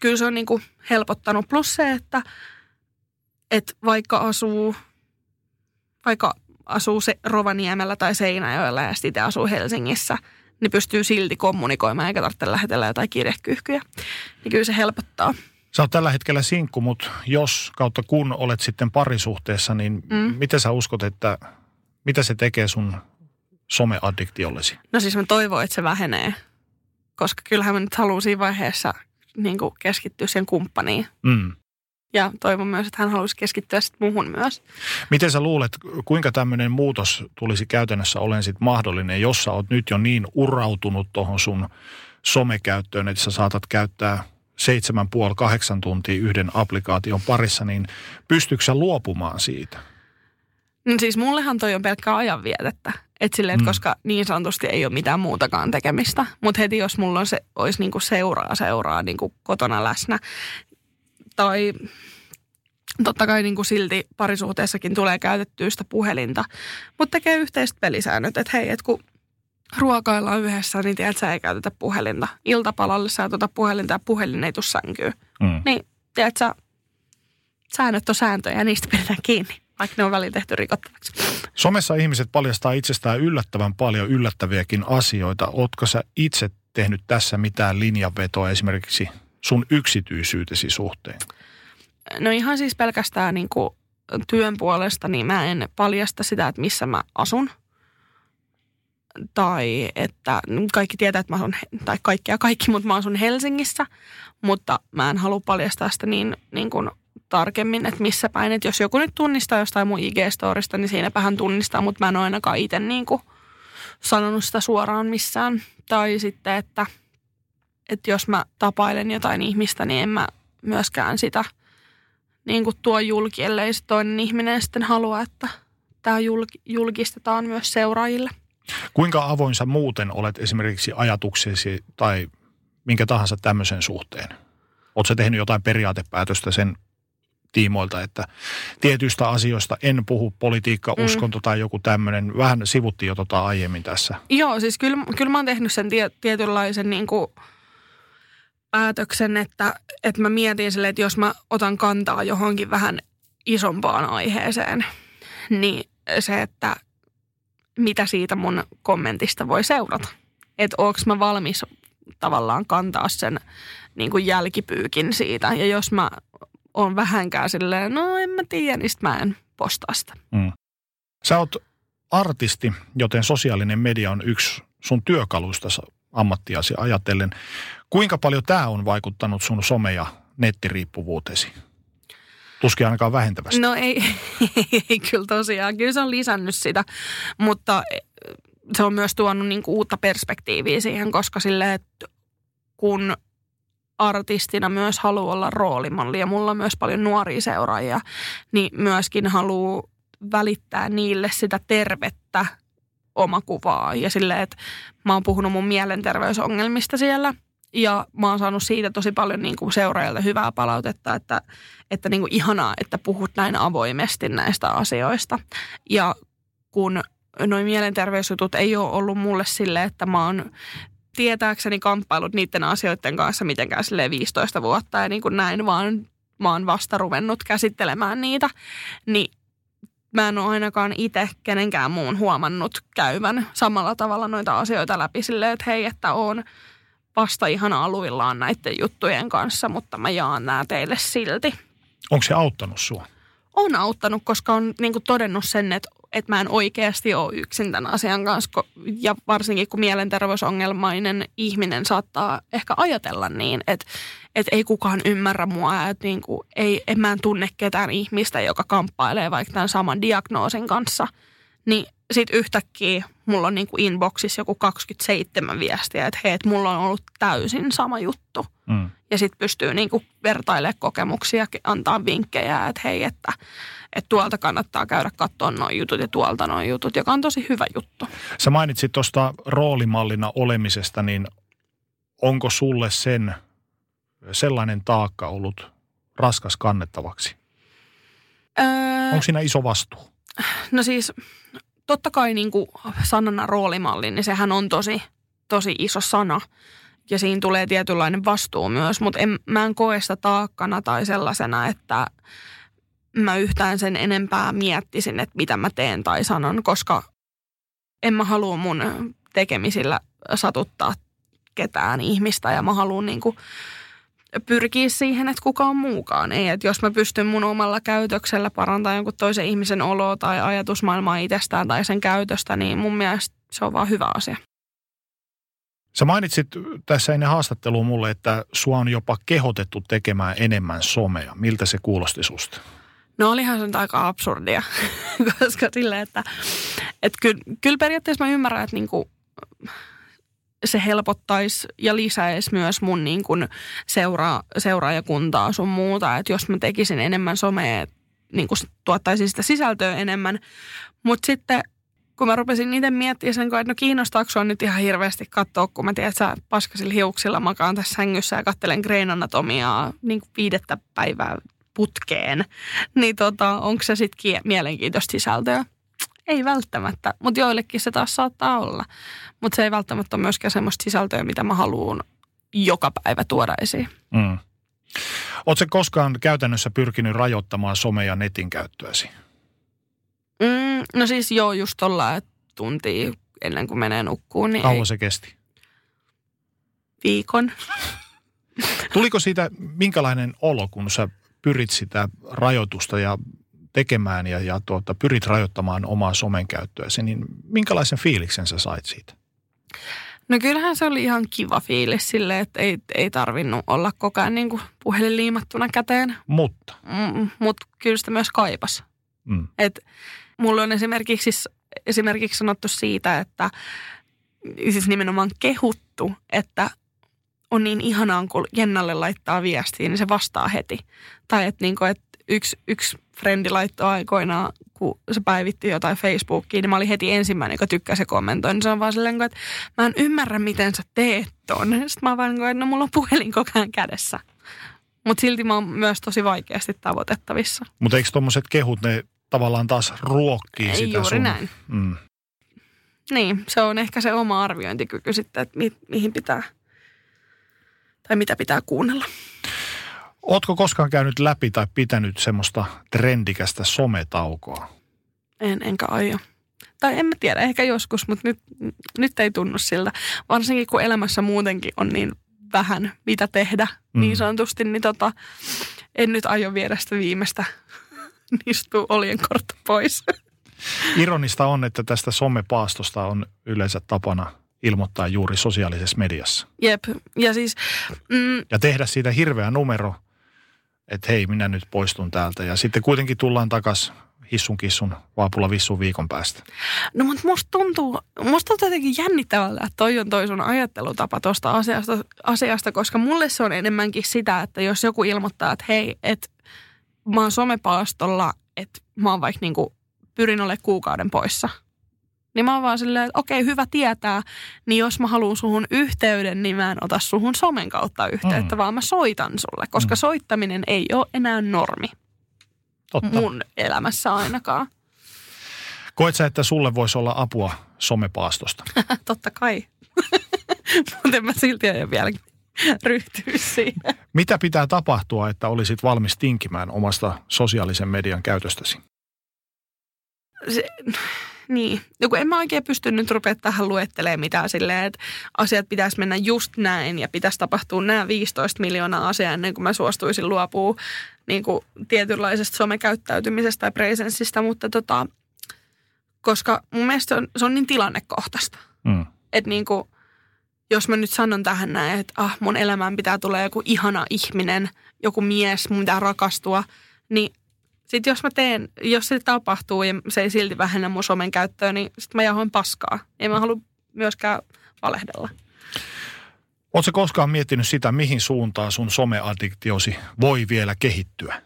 kyllä se on niin kuin helpottanut. Plus se, että, että vaikka asuu, vaikka asuu se Rovaniemellä tai Seinäjoella ja sitten asuu Helsingissä, niin pystyy silti kommunikoimaan eikä tarvitse lähetellä jotain kirjekyyhkyjä. Niin kyllä se helpottaa. Sä oot tällä hetkellä sinkku, mutta jos kautta kun olet sitten parisuhteessa, niin mm. miten sä uskot, että mitä se tekee sun someaddiktiollesi? No siis mä toivon, että se vähenee, koska kyllähän mä nyt haluan siinä vaiheessa niin keskittyä sen kumppaniin. Mm. Ja toivon myös, että hän haluaisi keskittyä sitten muuhun myös. Miten sä luulet, kuinka tämmöinen muutos tulisi käytännössä olen sitten mahdollinen, jos sä oot nyt jo niin urautunut tuohon sun somekäyttöön, että sä saatat käyttää seitsemän puoli kahdeksan tuntia yhden applikaation parissa, niin pystyykö sä luopumaan siitä? No siis mullehan toi on pelkkää ajanvietettä. Et silleen, mm. koska niin sanotusti ei ole mitään muutakaan tekemistä. Mutta heti jos mulla on se, olisi niinku seuraa seuraa niinku kotona läsnä. Tai totta kai niinku silti parisuhteessakin tulee käytettyä sitä puhelinta. Mutta tekee yhteiset pelisäännöt, että hei, että kun ruokaillaan yhdessä, niin tiedät, sä ei käytetä puhelinta. Iltapalalle sä tuota puhelinta ja puhelin ei tule sänkyyn. Mm. Niin, tiedät sä, säännöt on sääntöjä ja niistä pidetään kiinni, vaikka ne on välillä tehty rikottavaksi. Somessa ihmiset paljastaa itsestään yllättävän paljon yllättäviäkin asioita. Ootko sä itse tehnyt tässä mitään linjanvetoa esimerkiksi sun yksityisyytesi suhteen? No ihan siis pelkästään niin kuin työn puolesta, niin mä en paljasta sitä, että missä mä asun – tai että kaikki tietää, että mä asun, tai kaikki ja kaikki, mutta mä asun Helsingissä, mutta mä en halua paljastaa sitä niin, niin kuin tarkemmin, että missä päin. Että jos joku nyt tunnistaa jostain mun IG-storista, niin siinäpä hän tunnistaa, mutta mä en ole ainakaan itse niin sanonut sitä suoraan missään. Tai sitten, että, että jos mä tapailen jotain ihmistä, niin en mä myöskään sitä niin kuin tuo julki, ellei toinen ihminen sitten halua, että tämä julkistetaan myös seuraajille. Kuinka avoin sä muuten olet esimerkiksi ajatuksesi tai minkä tahansa tämmöisen suhteen? Oletko tehnyt jotain periaatepäätöstä sen tiimoilta, että tietyistä asioista en puhu, politiikka, mm. uskonto tai joku tämmöinen. Vähän sivuttiin jo tota aiemmin tässä. Joo, siis kyllä, kyllä mä oon tehnyt sen tie, tietynlaisen niin kuin päätöksen, että, että mä mietin sille, että jos mä otan kantaa johonkin vähän isompaan aiheeseen, niin se, että mitä siitä mun kommentista voi seurata. Että onko mä valmis tavallaan kantaa sen niin kuin jälkipyykin siitä. Ja jos mä oon vähänkään silleen, no en mä tiedä, niin mä en postaa sitä. Mm. Sä oot artisti, joten sosiaalinen media on yksi sun työkaluista ammattiasi ajatellen. Kuinka paljon tämä on vaikuttanut sun some- ja nettiriippuvuutesi? Tuskin ainakaan vähentävästi. No ei, ei kyllä tosiaan. Kyllä se on lisännyt sitä, mutta eh, se on myös tuonut niin kuin uutta perspektiiviä siihen, koska sille, että kun artistina myös haluaa olla roolimalli ja mulla on myös paljon nuoria seuraajia, niin myöskin haluaa välittää niille sitä tervettä omakuvaa ja silleen, että mä oon puhunut mun mielenterveysongelmista siellä – ja mä oon saanut siitä tosi paljon niin kuin seuraajalta hyvää palautetta, että, että niin kuin ihanaa, että puhut näin avoimesti näistä asioista. Ja kun noin mielenterveysjutut ei ole ollut mulle sille, että mä oon tietääkseni kamppailut niiden asioiden kanssa mitenkään sille 15 vuotta ja niin kuin näin, vaan mä oon vasta ruvennut käsittelemään niitä, niin mä en ole ainakaan itse kenenkään muun huomannut käyvän samalla tavalla noita asioita läpi silleen, että hei, että on vasta ihan aluillaan näiden juttujen kanssa, mutta mä jaan nämä teille silti. Onko se auttanut sua? On auttanut, koska on niin kuin todennut sen, että, että mä en oikeasti ole yksin tämän asian kanssa. Ja varsinkin kun mielenterveysongelmainen ihminen saattaa ehkä ajatella niin, että, että ei kukaan ymmärrä mua. Että niin kuin, ei, en mä en tunne ketään ihmistä, joka kamppailee vaikka tämän saman diagnoosin kanssa. Niin sitten yhtäkkiä mulla on niinku inboxissa joku 27 viestiä, että hei, että mulla on ollut täysin sama juttu. Mm. Ja sitten pystyy niinku vertailemaan kokemuksia, antaa vinkkejä, että hei, että, että tuolta kannattaa käydä katsoa noin jutut ja tuolta noin jutut, joka on tosi hyvä juttu. Sä mainitsit tuosta roolimallina olemisesta, niin onko sulle sen sellainen taakka ollut raskas kannettavaksi? Öö, Onko siinä iso vastuu? no siis totta kai niin kuin sanana roolimalli, niin sehän on tosi, tosi iso sana. Ja siinä tulee tietynlainen vastuu myös, mutta en, mä en koe sitä taakkana tai sellaisena, että mä yhtään sen enempää miettisin, että mitä mä teen tai sanon, koska en mä halua mun tekemisillä satuttaa ketään ihmistä ja mä haluan niin kuin pyrkiä siihen, että kukaan muukaan ei. Että jos mä pystyn mun omalla käytöksellä parantamaan jonkun toisen ihmisen oloa tai ajatusmaailmaa itsestään tai sen käytöstä, niin mun mielestä se on vaan hyvä asia. Sä mainitsit tässä ennen haastattelua mulle, että sua on jopa kehotettu tekemään enemmän somea. Miltä se kuulosti susta? No olihan se nyt aika absurdia, koska sille, että, että kyllä, kyllä periaatteessa mä ymmärrän, että niinku, se helpottaisi ja lisäisi myös mun niin kuin seura, seuraajakuntaa sun muuta. Että jos mä tekisin enemmän somea, niin kuin tuottaisin sitä sisältöä enemmän. Mutta sitten kun mä rupesin itse miettimään sen, että no kiinnostaako sua nyt ihan hirveästi katsoa, kun mä tiedän, että sä paskasilla hiuksilla makaan tässä sängyssä ja kattelen Grain Anatomiaa niin kuin viidettä päivää putkeen. Niin tota, onko se sitten mielenkiintoista sisältöä? Ei välttämättä, mutta joillekin se taas saattaa olla. Mutta se ei välttämättä ole myöskään semmoista sisältöä, mitä mä haluan joka päivä tuoda esiin. Mm. Oletko koskaan käytännössä pyrkinyt rajoittamaan some- ja netin käyttöäsi? Mm, no siis joo, just tuolla tuntia ennen kuin menee nukkuun. Niin Kauan se kesti? Viikon. Tuliko siitä minkälainen olo, kun sä pyrit sitä rajoitusta ja tekemään ja, ja tuota, pyrit rajoittamaan omaa somen käyttöäsi, niin minkälaisen fiiliksen sä sait siitä? No kyllähän se oli ihan kiva fiilis sille, että ei, ei tarvinnut olla koko ajan niin kuin puhelin liimattuna käteen. Mutta? Mm, Mutta kyllä sitä myös kaipas. Mm. Et mulla on esimerkiksi, esimerkiksi sanottu siitä, että siis nimenomaan kehuttu, että on niin ihanaa, kun Jennalle laittaa viestiä, niin se vastaa heti. Tai että, niin kuin, että yksi, yksi frendi laittoi aikoinaan, kun se päivitti jotain Facebookiin, niin mä olin heti ensimmäinen, joka tykkäsi ja kommentoi. Niin se on vaan silleen, että mä en ymmärrä, miten sä teet ton. Sitten mä oon vaan, että no mulla on puhelin koko ajan kädessä. Mutta silti mä oon myös tosi vaikeasti tavoitettavissa. Mutta eikö tuommoiset kehut, ne tavallaan taas ruokkii Ei, sitä juuri sun... näin. Mm. Niin, se on ehkä se oma arviointikyky sitten, että mi- mihin pitää, tai mitä pitää kuunnella. Ootko koskaan käynyt läpi tai pitänyt semmoista trendikästä sometaukoa? En, enkä aio. Tai en mä tiedä, ehkä joskus, mutta nyt, nyt ei tunnu siltä. Varsinkin kun elämässä muutenkin on niin vähän mitä tehdä mm. niin sanotusti, niin tota, en nyt aio viedä sitä viimeistä nistuu olien kortta pois. Ironista on, että tästä somepaastosta on yleensä tapana ilmoittaa juuri sosiaalisessa mediassa. Jep, ja siis... Mm, ja tehdä siitä hirveä numero, että hei, minä nyt poistun täältä. Ja sitten kuitenkin tullaan takaisin hissun kissun vaapulla vissun viikon päästä. No mutta musta tuntuu, musta tuntuu jotenkin jännittävältä, että toi on toi sun ajattelutapa tuosta asiasta, asiasta, koska mulle se on enemmänkin sitä, että jos joku ilmoittaa, että hei, että mä oon somepaastolla, että mä oon vaikka niinku, pyrin olemaan kuukauden poissa. Niin mä oon vaan silleen, että okei, hyvä tietää, niin jos mä haluan suhun yhteyden, niin mä en ota suhun somen kautta yhteyttä, mm. vaan mä soitan sulle, koska mm. soittaminen ei ole enää normi. Totta. Mun elämässä ainakaan. Koet sä, että sulle voisi olla apua somepaastosta? Totta kai. Mutta en mä silti aio vieläkin ryhtyä siihen. Mitä pitää tapahtua, että olisit valmis tinkimään omasta sosiaalisen median käytöstäsi? Se, niin. No kun en mä oikein pysty nyt rupea tähän luettelemaan mitään silleen, että asiat pitäisi mennä just näin ja pitäisi tapahtua nämä 15 miljoonaa asiaa ennen kuin mä suostuisin luopua niin kuin tietynlaisesta somekäyttäytymisestä tai presenssistä, mutta tota, koska mun mielestä se on, se on niin tilannekohtaista. Mm. Että niin kuin, jos mä nyt sanon tähän näin, että ah, mun elämään pitää tulla joku ihana ihminen, joku mies, mun pitää rakastua, niin sitten jos mä teen, jos se tapahtuu ja se ei silti vähennä mun somen käyttöä, niin sitten mä jahoin paskaa. Ei mä halua myöskään valehdella. Oletko koskaan miettinyt sitä, mihin suuntaan sun someaddiktiosi voi vielä kehittyä?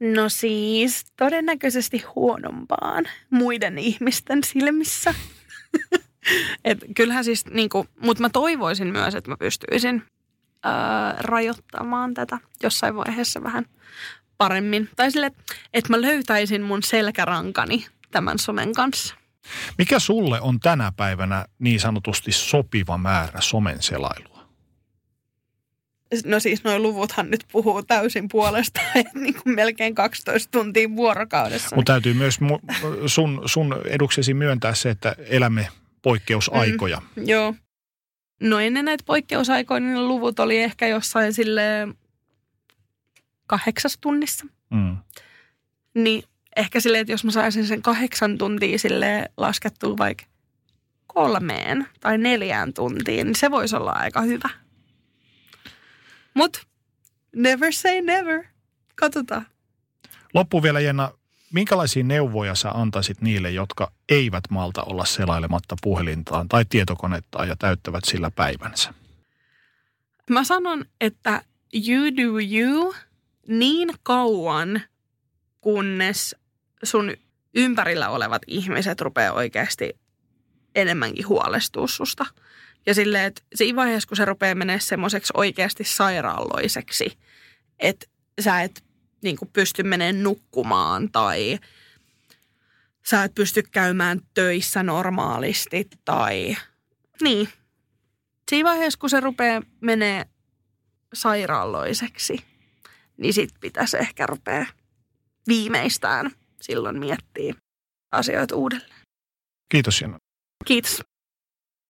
No siis todennäköisesti huonompaan muiden ihmisten silmissä. Et kyllähän siis, niinku, mutta mä toivoisin myös, että mä pystyisin öö, rajoittamaan tätä jossain vaiheessa vähän paremmin. Tai sille, että mä löytäisin mun selkärankani tämän somen kanssa. Mikä sulle on tänä päivänä niin sanotusti sopiva määrä somen selailua? No siis nuo luvuthan nyt puhuu täysin puolesta, että niin kuin melkein 12 tuntia vuorokaudessa. Mutta täytyy myös sun, sun eduksesi myöntää se, että elämme poikkeusaikoja. Mm, joo. No ennen näitä poikkeusaikoja niin luvut oli ehkä jossain sille kahdeksas tunnissa. Mm. Niin ehkä silleen, että jos mä saisin sen kahdeksan tuntia sille laskettua vaikka kolmeen tai neljään tuntiin, niin se voisi olla aika hyvä. Mut never say never. Katsotaan. Loppu vielä Jenna, minkälaisia neuvoja sä antaisit niille, jotka eivät malta olla selailematta puhelintaan tai tietokonettaan ja täyttävät sillä päivänsä? Mä sanon, että you do you niin kauan, kunnes sun ympärillä olevat ihmiset rupeaa oikeasti enemmänkin huolestua susta. Ja silleen, että siinä vaiheessa, kun se rupeaa menee semmoiseksi oikeasti sairaalloiseksi, että sä et niin kuin pysty menemään nukkumaan tai sä et pysty käymään töissä normaalisti tai niin. Siinä vaiheessa, kun se rupeaa menee sairaalloiseksi, niin sit pitäisi ehkä rupea viimeistään silloin miettiä asioita uudelleen. Kiitos Jenna. Kiitos.